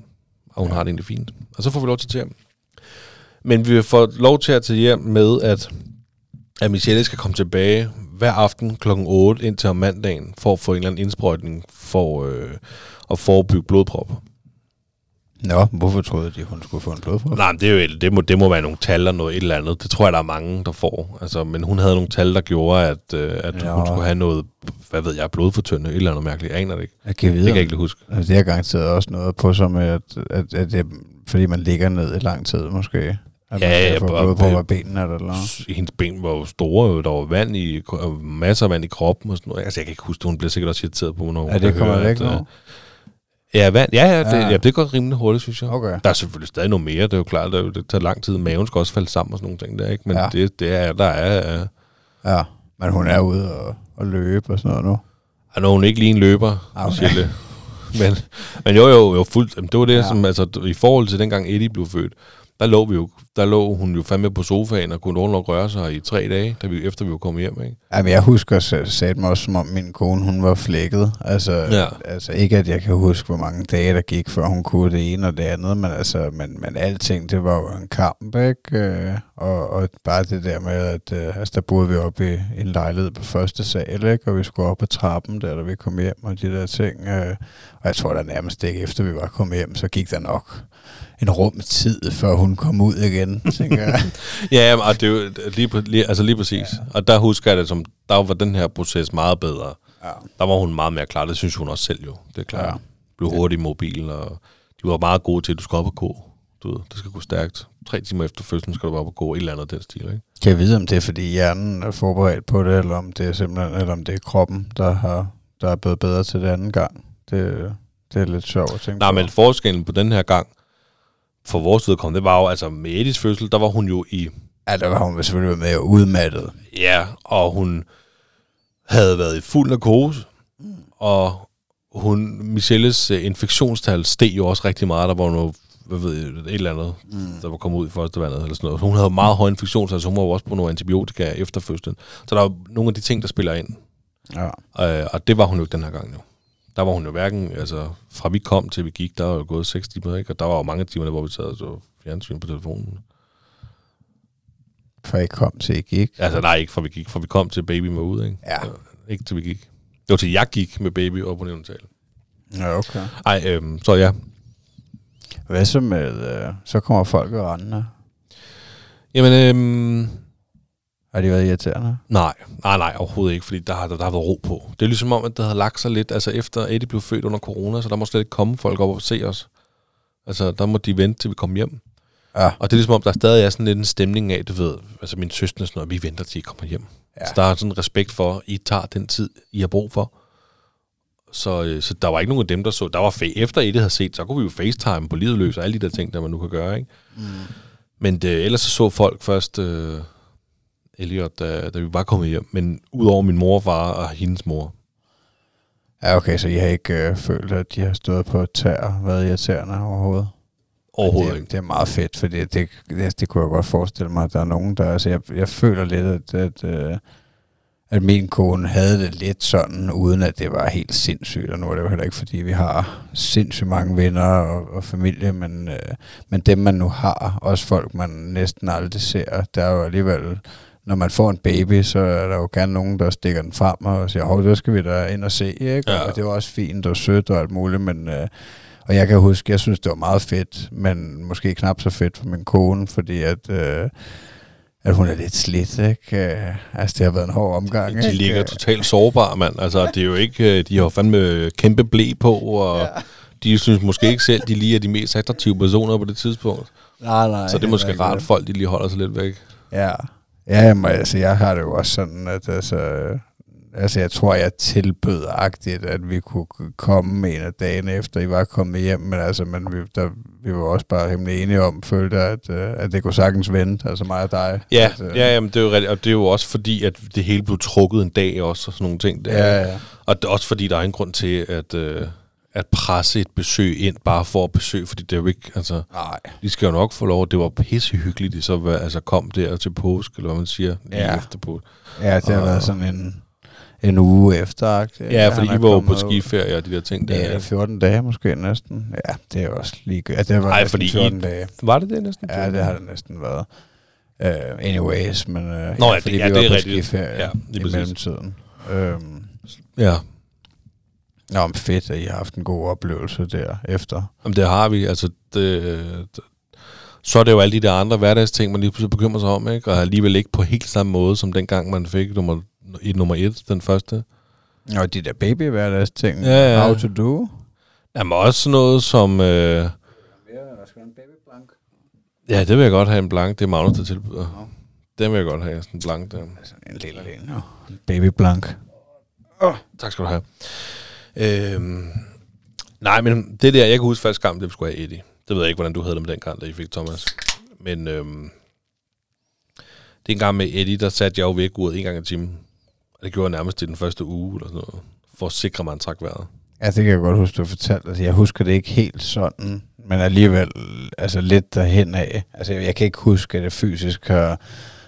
Og hun ja. har det egentlig fint. Og så får vi lov til at tage hjem. Men vi får lov til at tage hjem med, at, at Michelle skal komme tilbage hver aften kl. 8 indtil om mandagen, for at få en eller anden indsprøjtning for øh, at forebygge blodprop. Nå, hvorfor troede de, hun skulle få en blodprop? Nej, men det, er jo, det, må, det må være nogle tal eller noget et eller andet. Det tror jeg, der er mange, der får. Altså, men hun havde nogle tal, der gjorde, at, øh, at Ja. hun skulle have noget, hvad ved jeg, blodfortyndende, et eller andet mærkeligt. Jeg aner det ikke. Jeg kan Det vide, kan jeg ikke huske. Altså, det har garanteret også noget på med, at, at, at det, fordi man ligger ned i lang tid, måske. At Ja, man ja, og- af benene eller noget. hendes ben var jo store, der var vand i, masser af vand i kroppen og sådan noget. Altså, jeg kan ikke huske det. Hun bliver sikkert også irriteret på, når hun Ja, det kommer væk at, øh, nu. Ja, vand. Ja, ja, det, Ja. ja. ja, det går rimelig hurtigt, synes jeg. Okay. Der er selvfølgelig stadig noget mere, det er jo klart, det, det tager lang tid. Maven skal også falde sammen og sådan nogle ting der, ikke? Men Ja. ja. det, det er, der er... Øh, Ja, men hun er ude og, og løbe og sådan noget nu. er nogen ikke lige en løber, Ah, Okay. okay. men, men jo, jo, jo, fuldt. Det var det, Ja. ja. som, altså, i forhold til dengang Eddie blev født, der lå, vi jo, der lå hun jo fandme på sofaen og kunne nogen nok røre sig i tre dage, da vi, efter vi var kommet hjem, ikke? Jamen, jeg husker sa- sagde mig også, som om min kone, hun var flækket. Altså, Ja. altså, ikke at jeg kan huske, hvor mange dage der gik, før hun kunne det ene og det andet, men, altså, men, men alting, det var jo en kamp, ikke? Øh, Og, og bare det der med, at øh, altså, der boede vi oppe i en lejlighed på første sal, ikke? Og vi skulle op ad trappen, der da vi kom hjem og de der ting. Øh, og jeg tror da nærmest ikke, efter vi var kommet hjem, så gik der nok en rum tid, før hun kom ud igen, tænker jeg. Ja, og det er jo lige, lige, altså lige præcis. Ja. Og der husker jeg det som, der var den her proces meget bedre. Ja. Der var hun meget mere klar, det synes hun også selv jo. Det er klart. Ja. Blev hurtigt mobil, og de var meget gode til, at du skal op og gå. Du ved, det skal gå stærkt. Tre timer efter fødslen skal du op og gå, et eller andet den stil, ikke? Kan jeg vide, om det er, fordi hjernen er forberedt på det, eller om det er simpelthen, eller om det er kroppen, der, har, der er blevet bedre til det anden gang? Det, det er lidt sjovt at tænke Nej, på. men forskellen på den her gang, for vores vedkommende, det var jo, altså med Edis fødsel, der var hun jo i, Ja, der var hun selvfølgelig med udmattet. ja, og hun havde været i fuld narkose, og hun, Michelles øh, infektionstal steg jo også rigtig meget. Der var noget, hvad ved jeg, et eller andet, mm. der var kommet ud i første vandet, eller sådan noget. Hun havde meget høj infektionstal, så hun var jo også på nogle antibiotika efter fødslen. Så der var nogle af de ting, der spiller ind. Ja. Øh, og det var hun jo ikke den her gang jo. Der var hun jo hverken, altså fra vi kom til vi gik, der var jo gået seks timer, ikke? Og der var jo mange timer, der, hvor vi sad og så fjernsyn på telefonen. For I kom til, I gik. Altså nej, ikke fra vi gik, fra vi kom til baby var ude, ikke? Ja. Så, ikke til vi gik. Det var til jeg gik med baby op på neonatal. Ja, okay. Ej, øhm, så ja. Hvad så med, øh, så kommer folk og rendende? Jamen, øhm, Har de været irriterende? nej, nej, nej, overhovedet ikke, fordi der har, der, der har været ro på. Det er ligesom om, at det havde lagt sig lidt, altså efter Eddie blev født under corona, så der må slet ikke komme folk op og se os. Altså, der må de vente, til vi kommer hjem. Ja. Og det er ligesom om, der stadig er sådan lidt en stemning af, du ved, altså min søster sådan noget, vi venter til I kommer hjem. Ja. Så der er sådan respekt for, I tager den tid, I har brug for. Så, øh, så der var ikke nogen af dem, der så. Der var fa- efter Eddie havde set, så kunne vi jo facetime på livet løs og alle de der ting, der man nu kan gøre, ikke? Mm. Men det, ellers så så folk først øh, Elliot, da, da vi var kommet hjem. Men udover min mor og far og hendes mor. Ja, okay, så I har ikke øh, følt, at de har stået på tær og været irriterende overhovedet? Overhovedet det, ikke. Det er meget fedt, fordi det, det, det kunne jeg godt forestille mig, at der er nogen, der... Altså, jeg, jeg føler lidt, at, at, øh, at min kone havde det lidt sådan, uden at det var helt sindssygt, og nu er det jo heller ikke, fordi vi har sindssygt mange venner og, og familie, men, øh, men dem, man nu har, også folk, man næsten aldrig ser, der er jo alligevel... Når man får en baby, så er der jo gerne nogen, der stikker den frem og siger, hov, det skal vi da ind og se, ikke? Ja. Og det var også fint og sødt og alt muligt, men... Øh, og jeg kan huske, jeg synes, det var meget fedt, men måske knap så fedt for min kone, fordi at, øh, at hun er lidt slidt, ikke? Øh, altså, det har været en hård omgang, De ikke? ligger totalt sårbare, mand. Altså, det er jo ikke... øh, De har fandme kæmpe blæ på, og ja. de synes måske ikke selv, de lige er de mest attraktive personer på det tidspunkt. Nej, nej. Så det er måske rart, at folk de lige holder sig lidt væk. Ja. Ja, jamen, altså, jeg har det jo også sådan, at altså, altså, jeg tror, jeg tilbød agtigt, at vi kunne komme en af dagene efter, I var kommet hjem, men altså, men vi, der, vi var også bare rimelig enige om, følte, at, øh, at det kunne sagtens vente, altså mig og dig. Ja, altså, ja jamen, det er jo rigtigt, og det er jo også fordi, at det hele blev trukket en dag også, og sådan nogle ting. Der. Ja, ja. Og det er også fordi, der er ingen grund til at, øh, at presse et besøg ind, bare for at besøge, fordi det er jo ikke, altså, Nej. de skal jo nok få lov, det var pissehyggeligt, de så altså, kom der til påske, eller hvad man siger, lige Ja. efter påske. Ja, det har Og- været sådan en, en uge efter. Ja, fordi I var jo på skiferie og de der ting der. Ja, ikke? 14 dage måske næsten. Ja, det er også lige Ja, det var Ej, fordi I- 14 dage. Var det det næsten? Ja, det har det næsten været. Uh, anyways, men uh, Nå, ja, det- fordi ja, vi det er var på rigtigt. skiferie Ja, i mellemtiden. Um, Ja, nå, men fedt, at I har haft en god oplevelse der efter. Jamen, det har vi. Altså, det, det, så er det jo alle de der andre hverdagsting, man lige pludselig bekymrer sig om, ikke? Og alligevel ikke på helt samme måde, som dengang man fik nummer, i nummer et, den første. Og de der baby ting. Ja, ja. How to do. Jamen også sådan noget som... Øh, ja, det vil jeg godt have en blank. Det er Magnus, der tilbyder. Det vil jeg godt have, sådan en blank der. Altså en lille en, baby blank. Tak skal du have. Øhm, nej, men det der, jeg kan huske første kamp, det skulle have Eddie. Det ved jeg ikke, hvordan du havde det med den kamp, da I fik Thomas. Men øhm, det er en gang med Eddie, der satte jeg jo væk ud en gang i timen. Og det gjorde jeg nærmest i den første uge, eller sådan noget, for at sikre mig, en træk vejret. Ja, det kan jeg godt huske, du fortalte. Altså, jeg husker det ikke helt sådan, men alligevel altså lidt derhen af. Altså, jeg, kan ikke huske, at det fysisk har,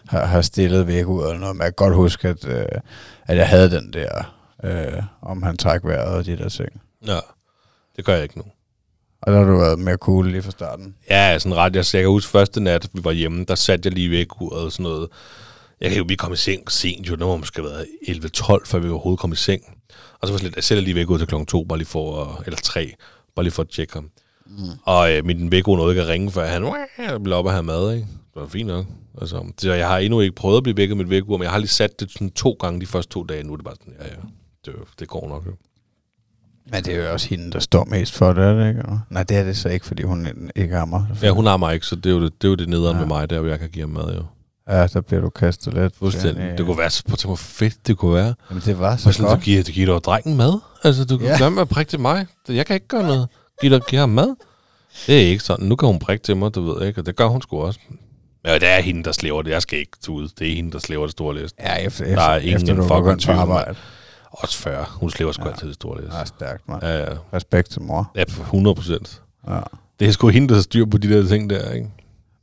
har, har stillet væk ud eller noget, men jeg kan godt huske, at, øh, at jeg havde den der, øh, om han træk vejret og de der ting. Ja, det gør jeg ikke nu. Og der har du været mere cool lige fra starten. Ja, sådan ret. Jeg, jeg kan huske første nat, vi var hjemme, der satte jeg lige væk uret og sådan noget. Jeg kan jo, vi kom i seng sent jo, det må måske have været 11-12, før vi overhovedet kom i seng. Og så var det lidt, jeg sætter lige væk ud til klokken 2, bare lige for, eller 3, bare lige for at tjekke ham. Mm. Og øh, min væk nåede ikke at ringe, før han blev op og have mad, ikke? Det var fint nok. Altså, så jeg har endnu ikke prøvet at blive vækket med mit vækkeur, men jeg har lige sat det sådan to gange de første to dage. Nu er det bare sådan, ja, ja, det, det går nok jo. Men det er jo også hende, der står mest for det, er det ikke? Nej, det er det så ikke, fordi hun ikke mig. Ja, hun mig ikke, så det er jo det, det, er jo det nederen Ja. med mig, der hvor jeg kan give ham mad, jo. Ja, der bliver du kastet lidt. Fuldstændig. Ja, Det kunne være så på hvor fedt det kunne være. Jamen, det var Så sådan, godt. du giver, du giver dog drengen mad. Altså, du kan Ja. med at prikke til mig. Jeg kan ikke gøre noget. Giv, dig, giv ham mad. Det er ikke sådan. Nu kan hun prikke til mig, du ved ikke. Og det gør hun sgu også. Ja, det er hende, der slæver det. Jeg skal ikke ud. Det er hende, der slæver det store læst. Ja, efter, Der efter, er ingen efter du fucking tvivl. Også før. Hun slæver sgu Ja. altid det store læst. Ja, stærkt, mand. Ja, ja. Respekt til mor. Ja, på 100 procent. Ja. Det er sgu hende, der styr på de der ting der, ikke?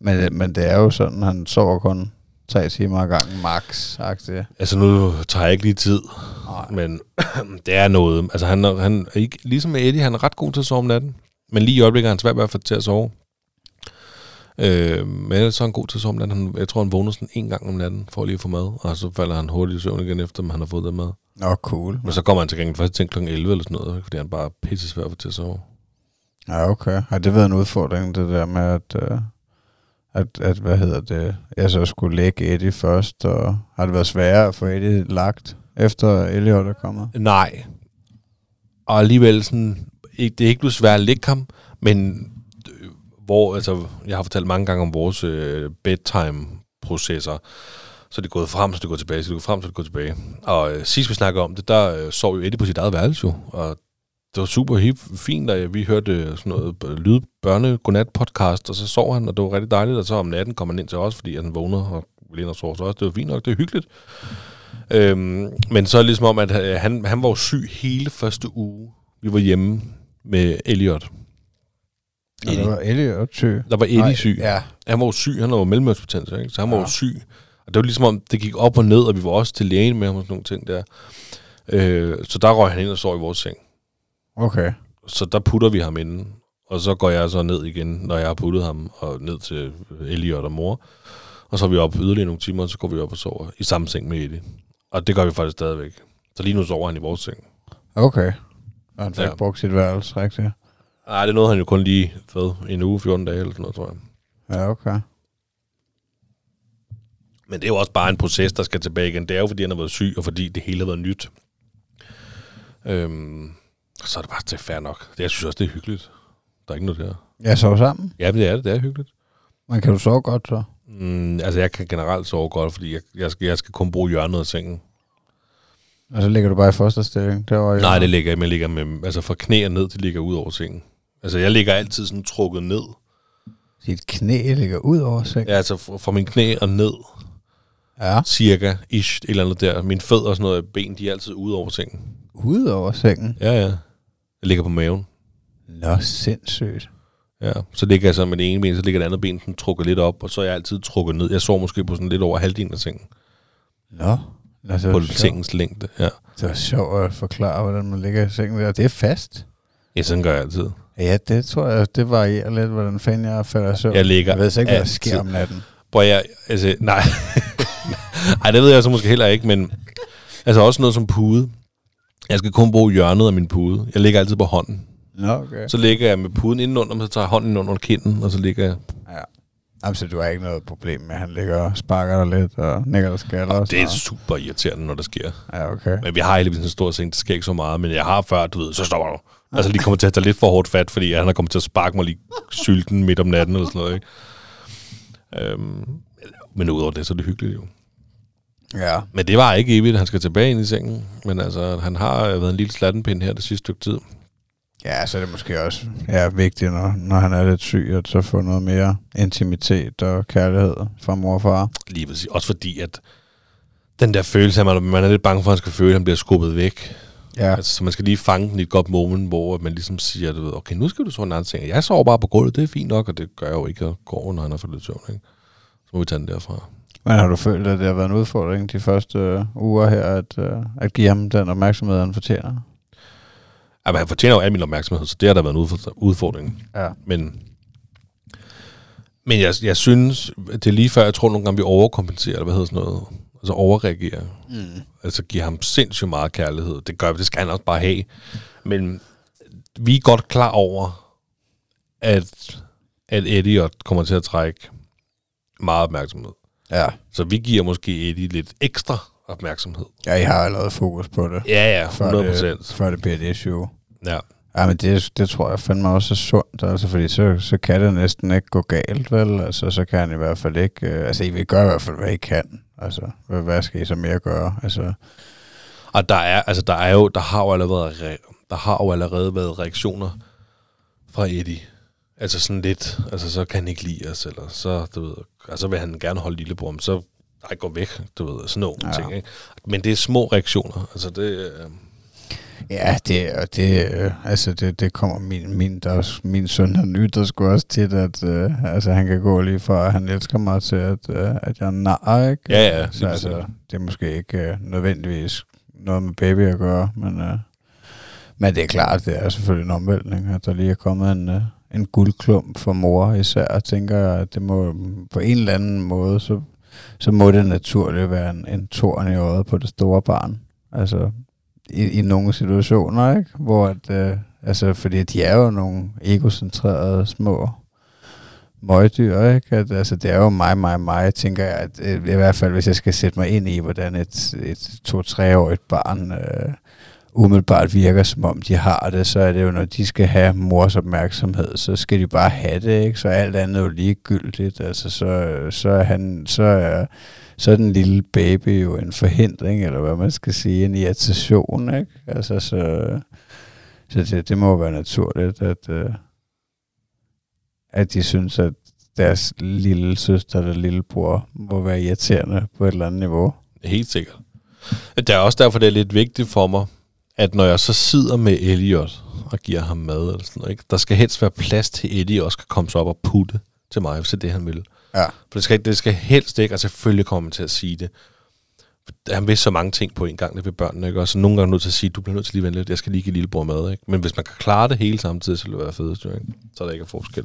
Men, men det er jo sådan, han sover kun tre timer ad gangen, max. -agtigt. Altså, nu tager jeg ikke lige tid. Nej. Men det er noget. Altså, han, er- han er ikke, ligesom med Eddie, han er ret god til at sove om natten. Men lige i øjeblikket er han svært ved at få til at sove. Øh, men ellers så er han god til at sove om natten. Han, jeg tror, han vågner sådan en gang om natten for lige at få mad. Og så falder han hurtigt i søvn igen, efter han har fået det mad. Nå, cool. Men så kommer han til gengæld først til kl. 11 eller sådan noget, fordi han bare er pisse svært at få til at sove. Ja, okay. Har det været en udfordring, det der med, at, øh, at, at hvad hedder det, jeg så skulle lægge Eddie først, og har det været sværere at få Eddie lagt, efter Elliot er kommet? Nej. Og alligevel sådan, det er ikke blevet svært at lægge ham, men øh, hvor, altså, jeg har fortalt mange gange om vores øh, bedtime-processer, så det er gået frem, så det er gået tilbage, så det er gået frem, så det er gået tilbage. Og øh, sidst vi snakkede om det, der øh, sov jo Eddie på sit eget værelse jo, og det var super hip, fint, og vi hørte øh, sådan noget øh, lyd børne godnat podcast, og så sov han, og det var rigtig dejligt, og så om natten kom han ind til os, fordi han vågnede og ville ind og sove så også. Det var fint nok, det er hyggeligt. Øhm, men så er det ligesom om, at øh, han, han var syg hele første uge. Vi var hjemme med Elliot. Ja, det var Elliot syg. Der var Eddie Nej, syg. Ja. Han var jo syg, han var jo mellemørsbetændelse, ikke? så han var jo syg. Og det var ligesom om, det gik op og ned, og vi var også til lægen med ham og sådan nogle ting der. Øh, så der røg han ind og sov i vores seng. Okay. Så der putter vi ham inde, og så går jeg så ned igen, når jeg har puttet ham, og ned til Elliot og mor. Og så er vi op yderligere nogle timer, og så går vi op og sover i samme seng med Eddie. Og det gør vi faktisk stadigvæk. Så lige nu sover han i vores seng. Okay. Og han fik ja. brugt sit værelse, rigtigt? Nej, det nåede han jo kun lige fed en uge, 14 dage eller sådan noget, tror jeg. Ja, okay. Men det er jo også bare en proces, der skal tilbage igen. Det er jo, fordi han har været syg, og fordi det hele har været nyt. Øhm, så er det bare er fair nok. Det, jeg synes også, det er hyggeligt. Der er ikke noget der. Jeg sov sammen. Ja, men det er det. Det er hyggeligt. Men kan du sove godt så? Mm, altså, jeg kan generelt sove godt, fordi jeg, jeg, skal, jeg skal kun bruge hjørnet af sengen. Og så ligger du bare i fosterstilling derovre? Nej, det ligger jeg, ligger med, altså fra knæ og ned, det ligger ud over sengen. Altså, jeg ligger altid sådan trukket ned. Dit knæ ligger ud over sengen? Ja, altså fra, fra min knæ og ned, Ja. cirka, ish, et eller andet der. Mine fødder og sådan noget, ben, de er altid ude over sengen. Ud over sengen? Ja, ja. Jeg ligger på maven. Nå, sindssygt. Ja, så ligger jeg så med det ene ben, så ligger det andet ben sådan trukket lidt op, og så er jeg altid trukket ned. Jeg sover måske på sådan lidt over halvdelen af sengen. Nå. Nå det, På sengens længde, ja. det var sjovt at forklare, hvordan man ligger i sengen der. Det er fast. Ja, sådan gør jeg altid. Ja, det tror jeg, det varierer lidt, hvordan fanden jeg falder søvn. Jeg ligger Jeg ved så ikke, hvad der sker om natten. Prøv jeg, altså, nej. Ej, det ved jeg så måske heller ikke, men altså også noget som pude. Jeg skal kun bruge hjørnet af min pude. Jeg ligger altid på hånden. Nå, okay. Så ligger jeg med puden indenunder, så tager jeg hånden under kinden, og så ligger jeg... Ja. Jamen, så du har ikke noget problem med, at han ligger og sparker dig lidt og nikker dig skaller og Det er super irriterende, når det sker. Ja, okay. Men vi har heldigvis en stor seng, det sker ikke så meget, men jeg har før, du ved, så stopper du. Altså lige kommer til at tage lidt for hårdt fat, fordi han er kommet til at sparke mig lige sylten midt om natten eller sådan noget, ikke? Øhm, men udover det, så er det hyggeligt jo. Ja. Men det var ikke evigt, han skal tilbage ind i sengen. Men altså, han har øh, været en lille slattenpind her det sidste stykke tid. Ja, så er det måske også ja, vigtigt, når, når han er lidt syg, at så få noget mere intimitet og kærlighed fra mor og far. Lige præcis. Også fordi, at den der følelse, at man, man er lidt bange for, at han skal føle, at han bliver skubbet væk. Ja, Altså, så man skal lige fange den i et godt moment, hvor man ligesom siger, du ved, okay, nu skal du sove en anden seng. Jeg sover bare på gulvet, det er fint nok, og det gør jeg jo ikke, og går, når han har fået lidt søvn, ikke? Så må vi tage den derfra. Men har du følt, at det har været en udfordring de første øh, uger her, at, øh, at give ham den opmærksomhed, han fortjener? Ja, men han fortjener jo al min opmærksomhed, så det har der været en udford- udfordring. Ja. Men, men jeg, jeg synes, det er lige før, jeg tror nogle gange, vi overkompenserer, eller hvad hedder sådan noget, altså overreagerer. Mm. Altså giver ham sindssygt meget kærlighed. Det gør det skal han også bare have. Men vi er godt klar over, at, at Eddie kommer til at trække meget opmærksomhed. Ja. Så vi giver måske Eddie lidt ekstra opmærksomhed. ja, I har allerede fokus på det. Ja, ja, Før 100 det, procent. før det bliver et issue. Ja. Ja, men det, det tror jeg fandme også er sundt, altså, fordi så, så kan det næsten ikke gå galt, vel? Altså, så kan han i hvert fald ikke... Øh, altså, I vil gøre i hvert fald, hvad I kan. Altså, hvad, hvad skal I så mere gøre? Altså, Og der er, altså der er jo, der har jo allerede, re- der har jo allerede været reaktioner fra Eddie. Altså sådan lidt, altså så kan han ikke lide os, eller så, du ved, altså vil han gerne holde lillebror, men så ej, gå væk, du ved, sådan nogle Ja. ting, ikke? Men det er små reaktioner, altså det, øh, ja, det, og det, øh, altså, det, det kommer min, min, der, er også- min søn, han ytrer sgu også tit, at øh, altså, han kan gå lige fra, at han elsker mig til, at, øh, at jeg er nar, ikke? Ja, ja, Så altså, det er måske ikke øh, nødvendigvis noget med baby at gøre, men, øh, men det er klart, det er selvfølgelig en omvæltning, at der lige er kommet en, øh, en guldklump for mor især, tænker at det må på en eller anden måde, så, så må det naturligt være en, en torn i øjet på det store barn. Altså, i, i nogle situationer, ikke? Hvor at, øh, Altså, fordi de er jo nogle egocentrerede små møgdyr, ikke? At, altså, det er jo mig, mig, mig, tænker jeg, at øh, i hvert fald, hvis jeg skal sætte mig ind i, hvordan et, et to-treårigt barn øh, umiddelbart virker, som om de har det, så er det jo, når de skal have mors opmærksomhed, så skal de bare have det, ikke? Så alt andet er jo ligegyldigt. Altså, så, så er han, så er, så er den lille baby jo en forhindring, eller hvad man skal sige, en irritation, ikke? Altså, så, så det, det må være naturligt, at, øh, at de synes, at deres lille søster eller lillebror må være irriterende på et eller andet niveau. Helt sikkert. Det er også derfor, det er lidt vigtigt for mig, at når jeg så sidder med Elliot og giver ham mad, eller sådan noget, ikke? der skal helst være plads til, Eddie også kan komme sig op og putte til mig, hvis det er det, han vil. Ja. For det skal, det skal helst ikke, og selvfølgelig kommer man til at sige det. Han vil så mange ting på en gang, det ved børnene, ikke? Og så nogle gange er nødt til at sige, du bliver nødt til lige at vente lidt, jeg skal lige give lillebror mad, ikke? Men hvis man kan klare det hele samtidig, så vil det være fedest, ikke? Så er der ikke er forskel.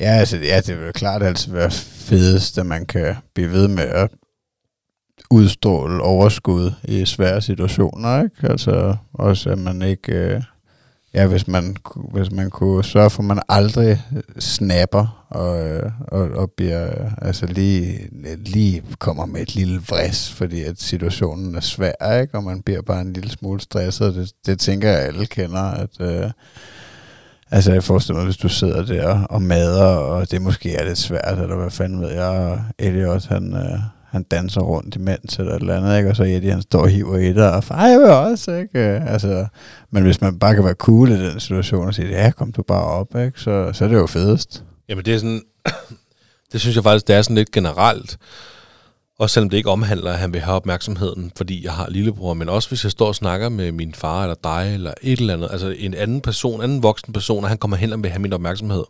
Ja, altså, ja, det vil klart altid være fedest, at man kan blive ved med at udstråle overskud i svære situationer, ikke? Altså også, at man ikke... Øh, ja, hvis man, hvis man kunne sørge for, at man aldrig snapper og, øh, og, og bliver, altså lige, lige kommer med et lille vris, fordi at situationen er svær, ikke? Og man bliver bare en lille smule stresset. Det, det tænker jeg, alle kender, at... Øh, Altså, jeg forestiller mig, hvis du sidder der og mader, og det måske er lidt svært, eller hvad fanden ved jeg, og Elliot, han, øh, han danser rundt imens, eller et eller andet, ikke? og så Eddie, han står og hiver i dig, og far, jeg vil også, ikke? Øh, altså, men hvis man bare kan være cool i den situation, og sige, ja, kom du bare op, ikke? Så, så er det jo fedest. Jamen det er sådan, det synes jeg faktisk, det er sådan lidt generelt. Også selvom det ikke omhandler, at han vil have opmærksomheden, fordi jeg har lillebror, men også hvis jeg står og snakker med min far eller dig, eller et eller andet, altså en anden person, anden voksen person, og han kommer hen og vil have min opmærksomhed.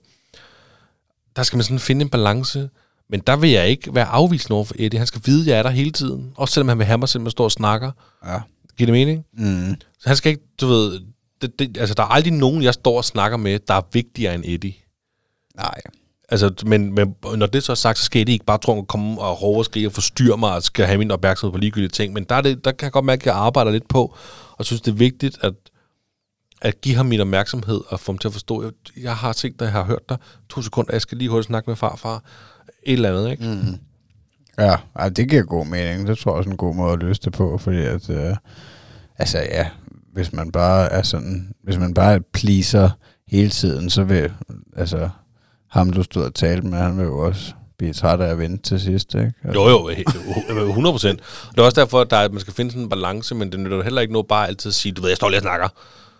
Der skal man sådan finde en balance, men der vil jeg ikke være afvisende over for Eddie. Han skal vide, at jeg er der hele tiden. Også selvom han vil have mig, selvom jeg står og snakker. Ja. Giver det mening? Mm. Så han skal ikke, du ved, det, det, altså der er aldrig nogen, jeg står og snakker med, der er vigtigere end Eddie. Nej. Altså, men, men når det så er sagt, så skal det ikke bare tro at komme og råbe og skrige og forstyrre mig og skal have min opmærksomhed på ligegyldige ting. Men der, er det, der kan jeg godt mærke, at jeg arbejder lidt på, og synes, det er vigtigt at, at give ham min opmærksomhed og få ham til at forstå, jeg, jeg har set dig, jeg har hørt dig, to sekunder, jeg skal lige hurtigt snakke med farfar. Et eller andet, ikke? Mm. Ja, ej, det giver god mening. Det tror jeg også er en god måde at løse det på, fordi at, øh, altså ja, hvis man bare er sådan, hvis man bare pleaser hele tiden, så vil, altså, ham du stod og talte med, han vil jo også blive træt af at vente til sidst, ikke? Altså, Jo, jo, he- 100 procent. Det er også derfor, at, der, er- at man skal finde sådan en balance, men det nytter heller ikke noget bare altid at sige, du ved, jeg står lige og snakker.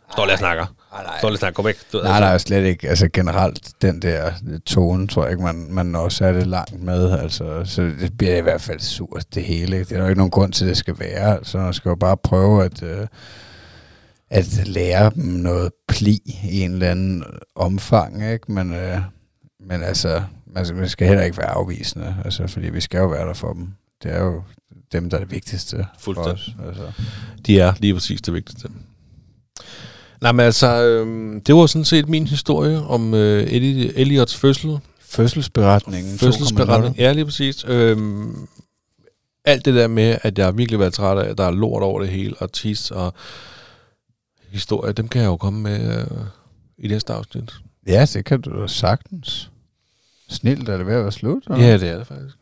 Jeg står lige og snakker. Nej, nej. Står lige og snakker, gå væk. Du, Nej, nej, slet ikke. Altså generelt, den der tone, tror jeg ikke, man, man når særlig langt med. Altså, så det bliver i hvert fald surt, det hele. Det er jo ikke nogen grund til, at det skal være. Altså, man skal jo bare prøve at, øh, at lære dem noget pli i en eller anden omfang, ikke? Men, øh, men altså, man skal, man skal heller ikke være afvisende, altså, fordi vi skal jo være der for dem. Det er jo dem, der er det vigtigste for os. Fuldstændig. Altså. De er lige præcis det vigtigste. Nej, men altså, øhm, det var sådan set min historie om øh, Elliots fødsel. Fødselsberetningen. Fødselsberetning. Ja, lige præcis. Øhm, alt det der med, at jeg har virkelig været træt af, at der er lort over det hele, og tis og historie, dem kan jeg jo komme med øh, i næste afsnit. Ja, det kan du sagtens. Snilt er det ved at være slut. eller? Ja, det er det faktisk.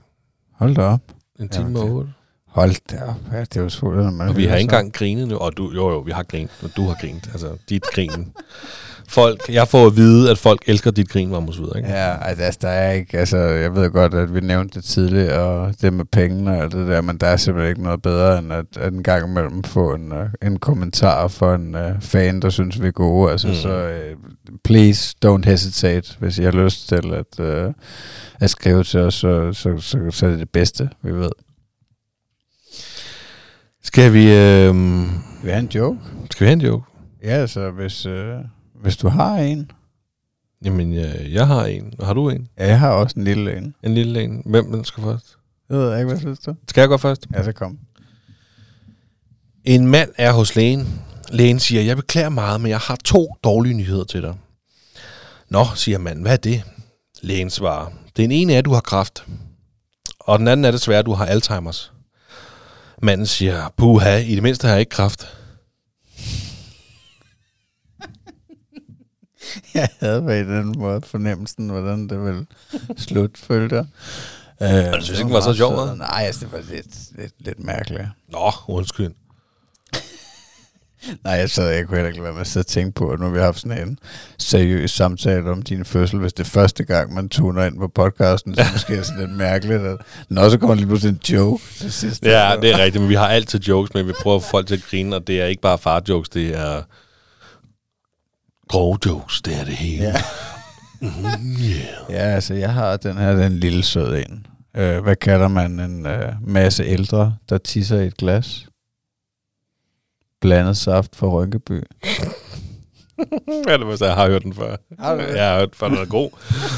Hold da op. En Ja, time og otte. Hold da op. Ja, det er jo surt, når man Og vi har ikke engang grinet nu. Og du, jo, jo, vi har grint. Og du har grint. Altså, dit grin. Folk, jeg får at vide, at folk elsker dit grin, Magnus videre, ikke? Ja, altså der er ikke, altså jeg ved godt, at vi nævnte det tidligere, og det med pengene og det der, men der er simpelthen ikke noget bedre, end at, at en gang imellem få en, uh, en kommentar fra en uh, fan, der synes, vi er gode. Altså mm. så uh, please don't hesitate, hvis I har lyst til at, uh, at skrive til os, så, så, så, så er det det bedste, vi ved. Skal vi, øh, Vi har en joke. skal vi have en joke? Ja, altså hvis, uh, hvis du har en. Jamen, øh, jeg har en. Har du en? Ja, jeg har også en lille en. En lille en. Hvem skal først? Det ved jeg ikke, hvad synes du? Skal jeg gå først? Ja, så kom. En mand er hos lægen. Lægen siger, jeg beklager meget, men jeg har to dårlige nyheder til dig. Nå, siger manden, hvad er det? Lægen svarer, den ene er, at du har kræft. Og den anden er desværre, at du har Alzheimer's. Manden siger, puha, i det mindste har jeg ikke kræft. jeg havde på en eller anden måde fornemmelsen, hvordan det ville slutte, følte jeg. Øh, du synes ikke, den var så sjov? Nej, altså, det var lidt, lidt, lidt mærkeligt. Nå, undskyld. Nej, jeg sad jeg kunne heller ikke lade være med at sidde og tænke på, at nu har vi haft sådan en seriøs samtale om din fødsel. Hvis det er første gang, man tuner ind på podcasten, så måske er det sådan lidt mærkeligt, at den også kommer lige pludselig en joke til sidst. Ja, det er rigtigt, men vi har altid jokes, men vi prøver at få folk til at grine, og det er ikke bare far-jokes, det er grove jokes, det er det hele. Ja. Ja, altså jeg har den her, den lille sød en. Øh, hvad kalder man en øh, masse ældre, der tisser i et glas? Blandet saft fra Rynkeby. ja, det var så, jeg har hørt den før. Har du det? Jeg har hørt den før, den er god.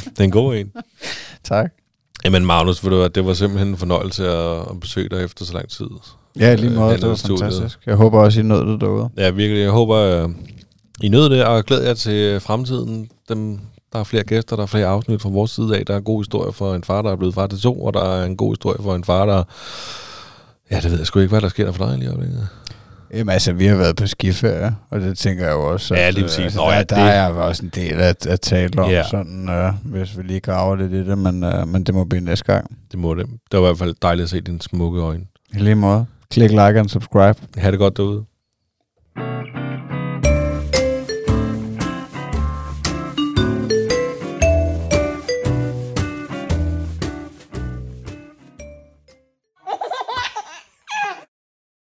Det er en god en. Tak. Jamen Magnus, ved du hvad, det var simpelthen en fornøjelse at, at besøge dig efter så lang tid. Ja, lige måde, Øh, det var studiet. fantastisk. Jeg håber også, I nåede det derude. Ja, virkelig. Jeg håber, øh, I nød det, og glæder jer til fremtiden. Dem, der er flere gæster, der er flere afsnit fra vores side af. Der er en god historie for en far, der er blevet far til to, og der er en god historie for en far, der... Ja, det ved jeg sgu ikke, hvad der sker der for dig lige øjeblikket. Jamen altså, vi har været på skiferie, og det tænker jeg jo også. Ja, at, lige øh, præcis. Altså, Nå, der, ja, der det- er også en del at, at tale om, Ja. sådan, øh, hvis vi lige graver lidt i det, men, øh, men det må blive næste gang. Det må det. Det var i hvert fald dejligt at se dine smukke øjne. I lige måde. Klik like og subscribe. Ha' det godt derude.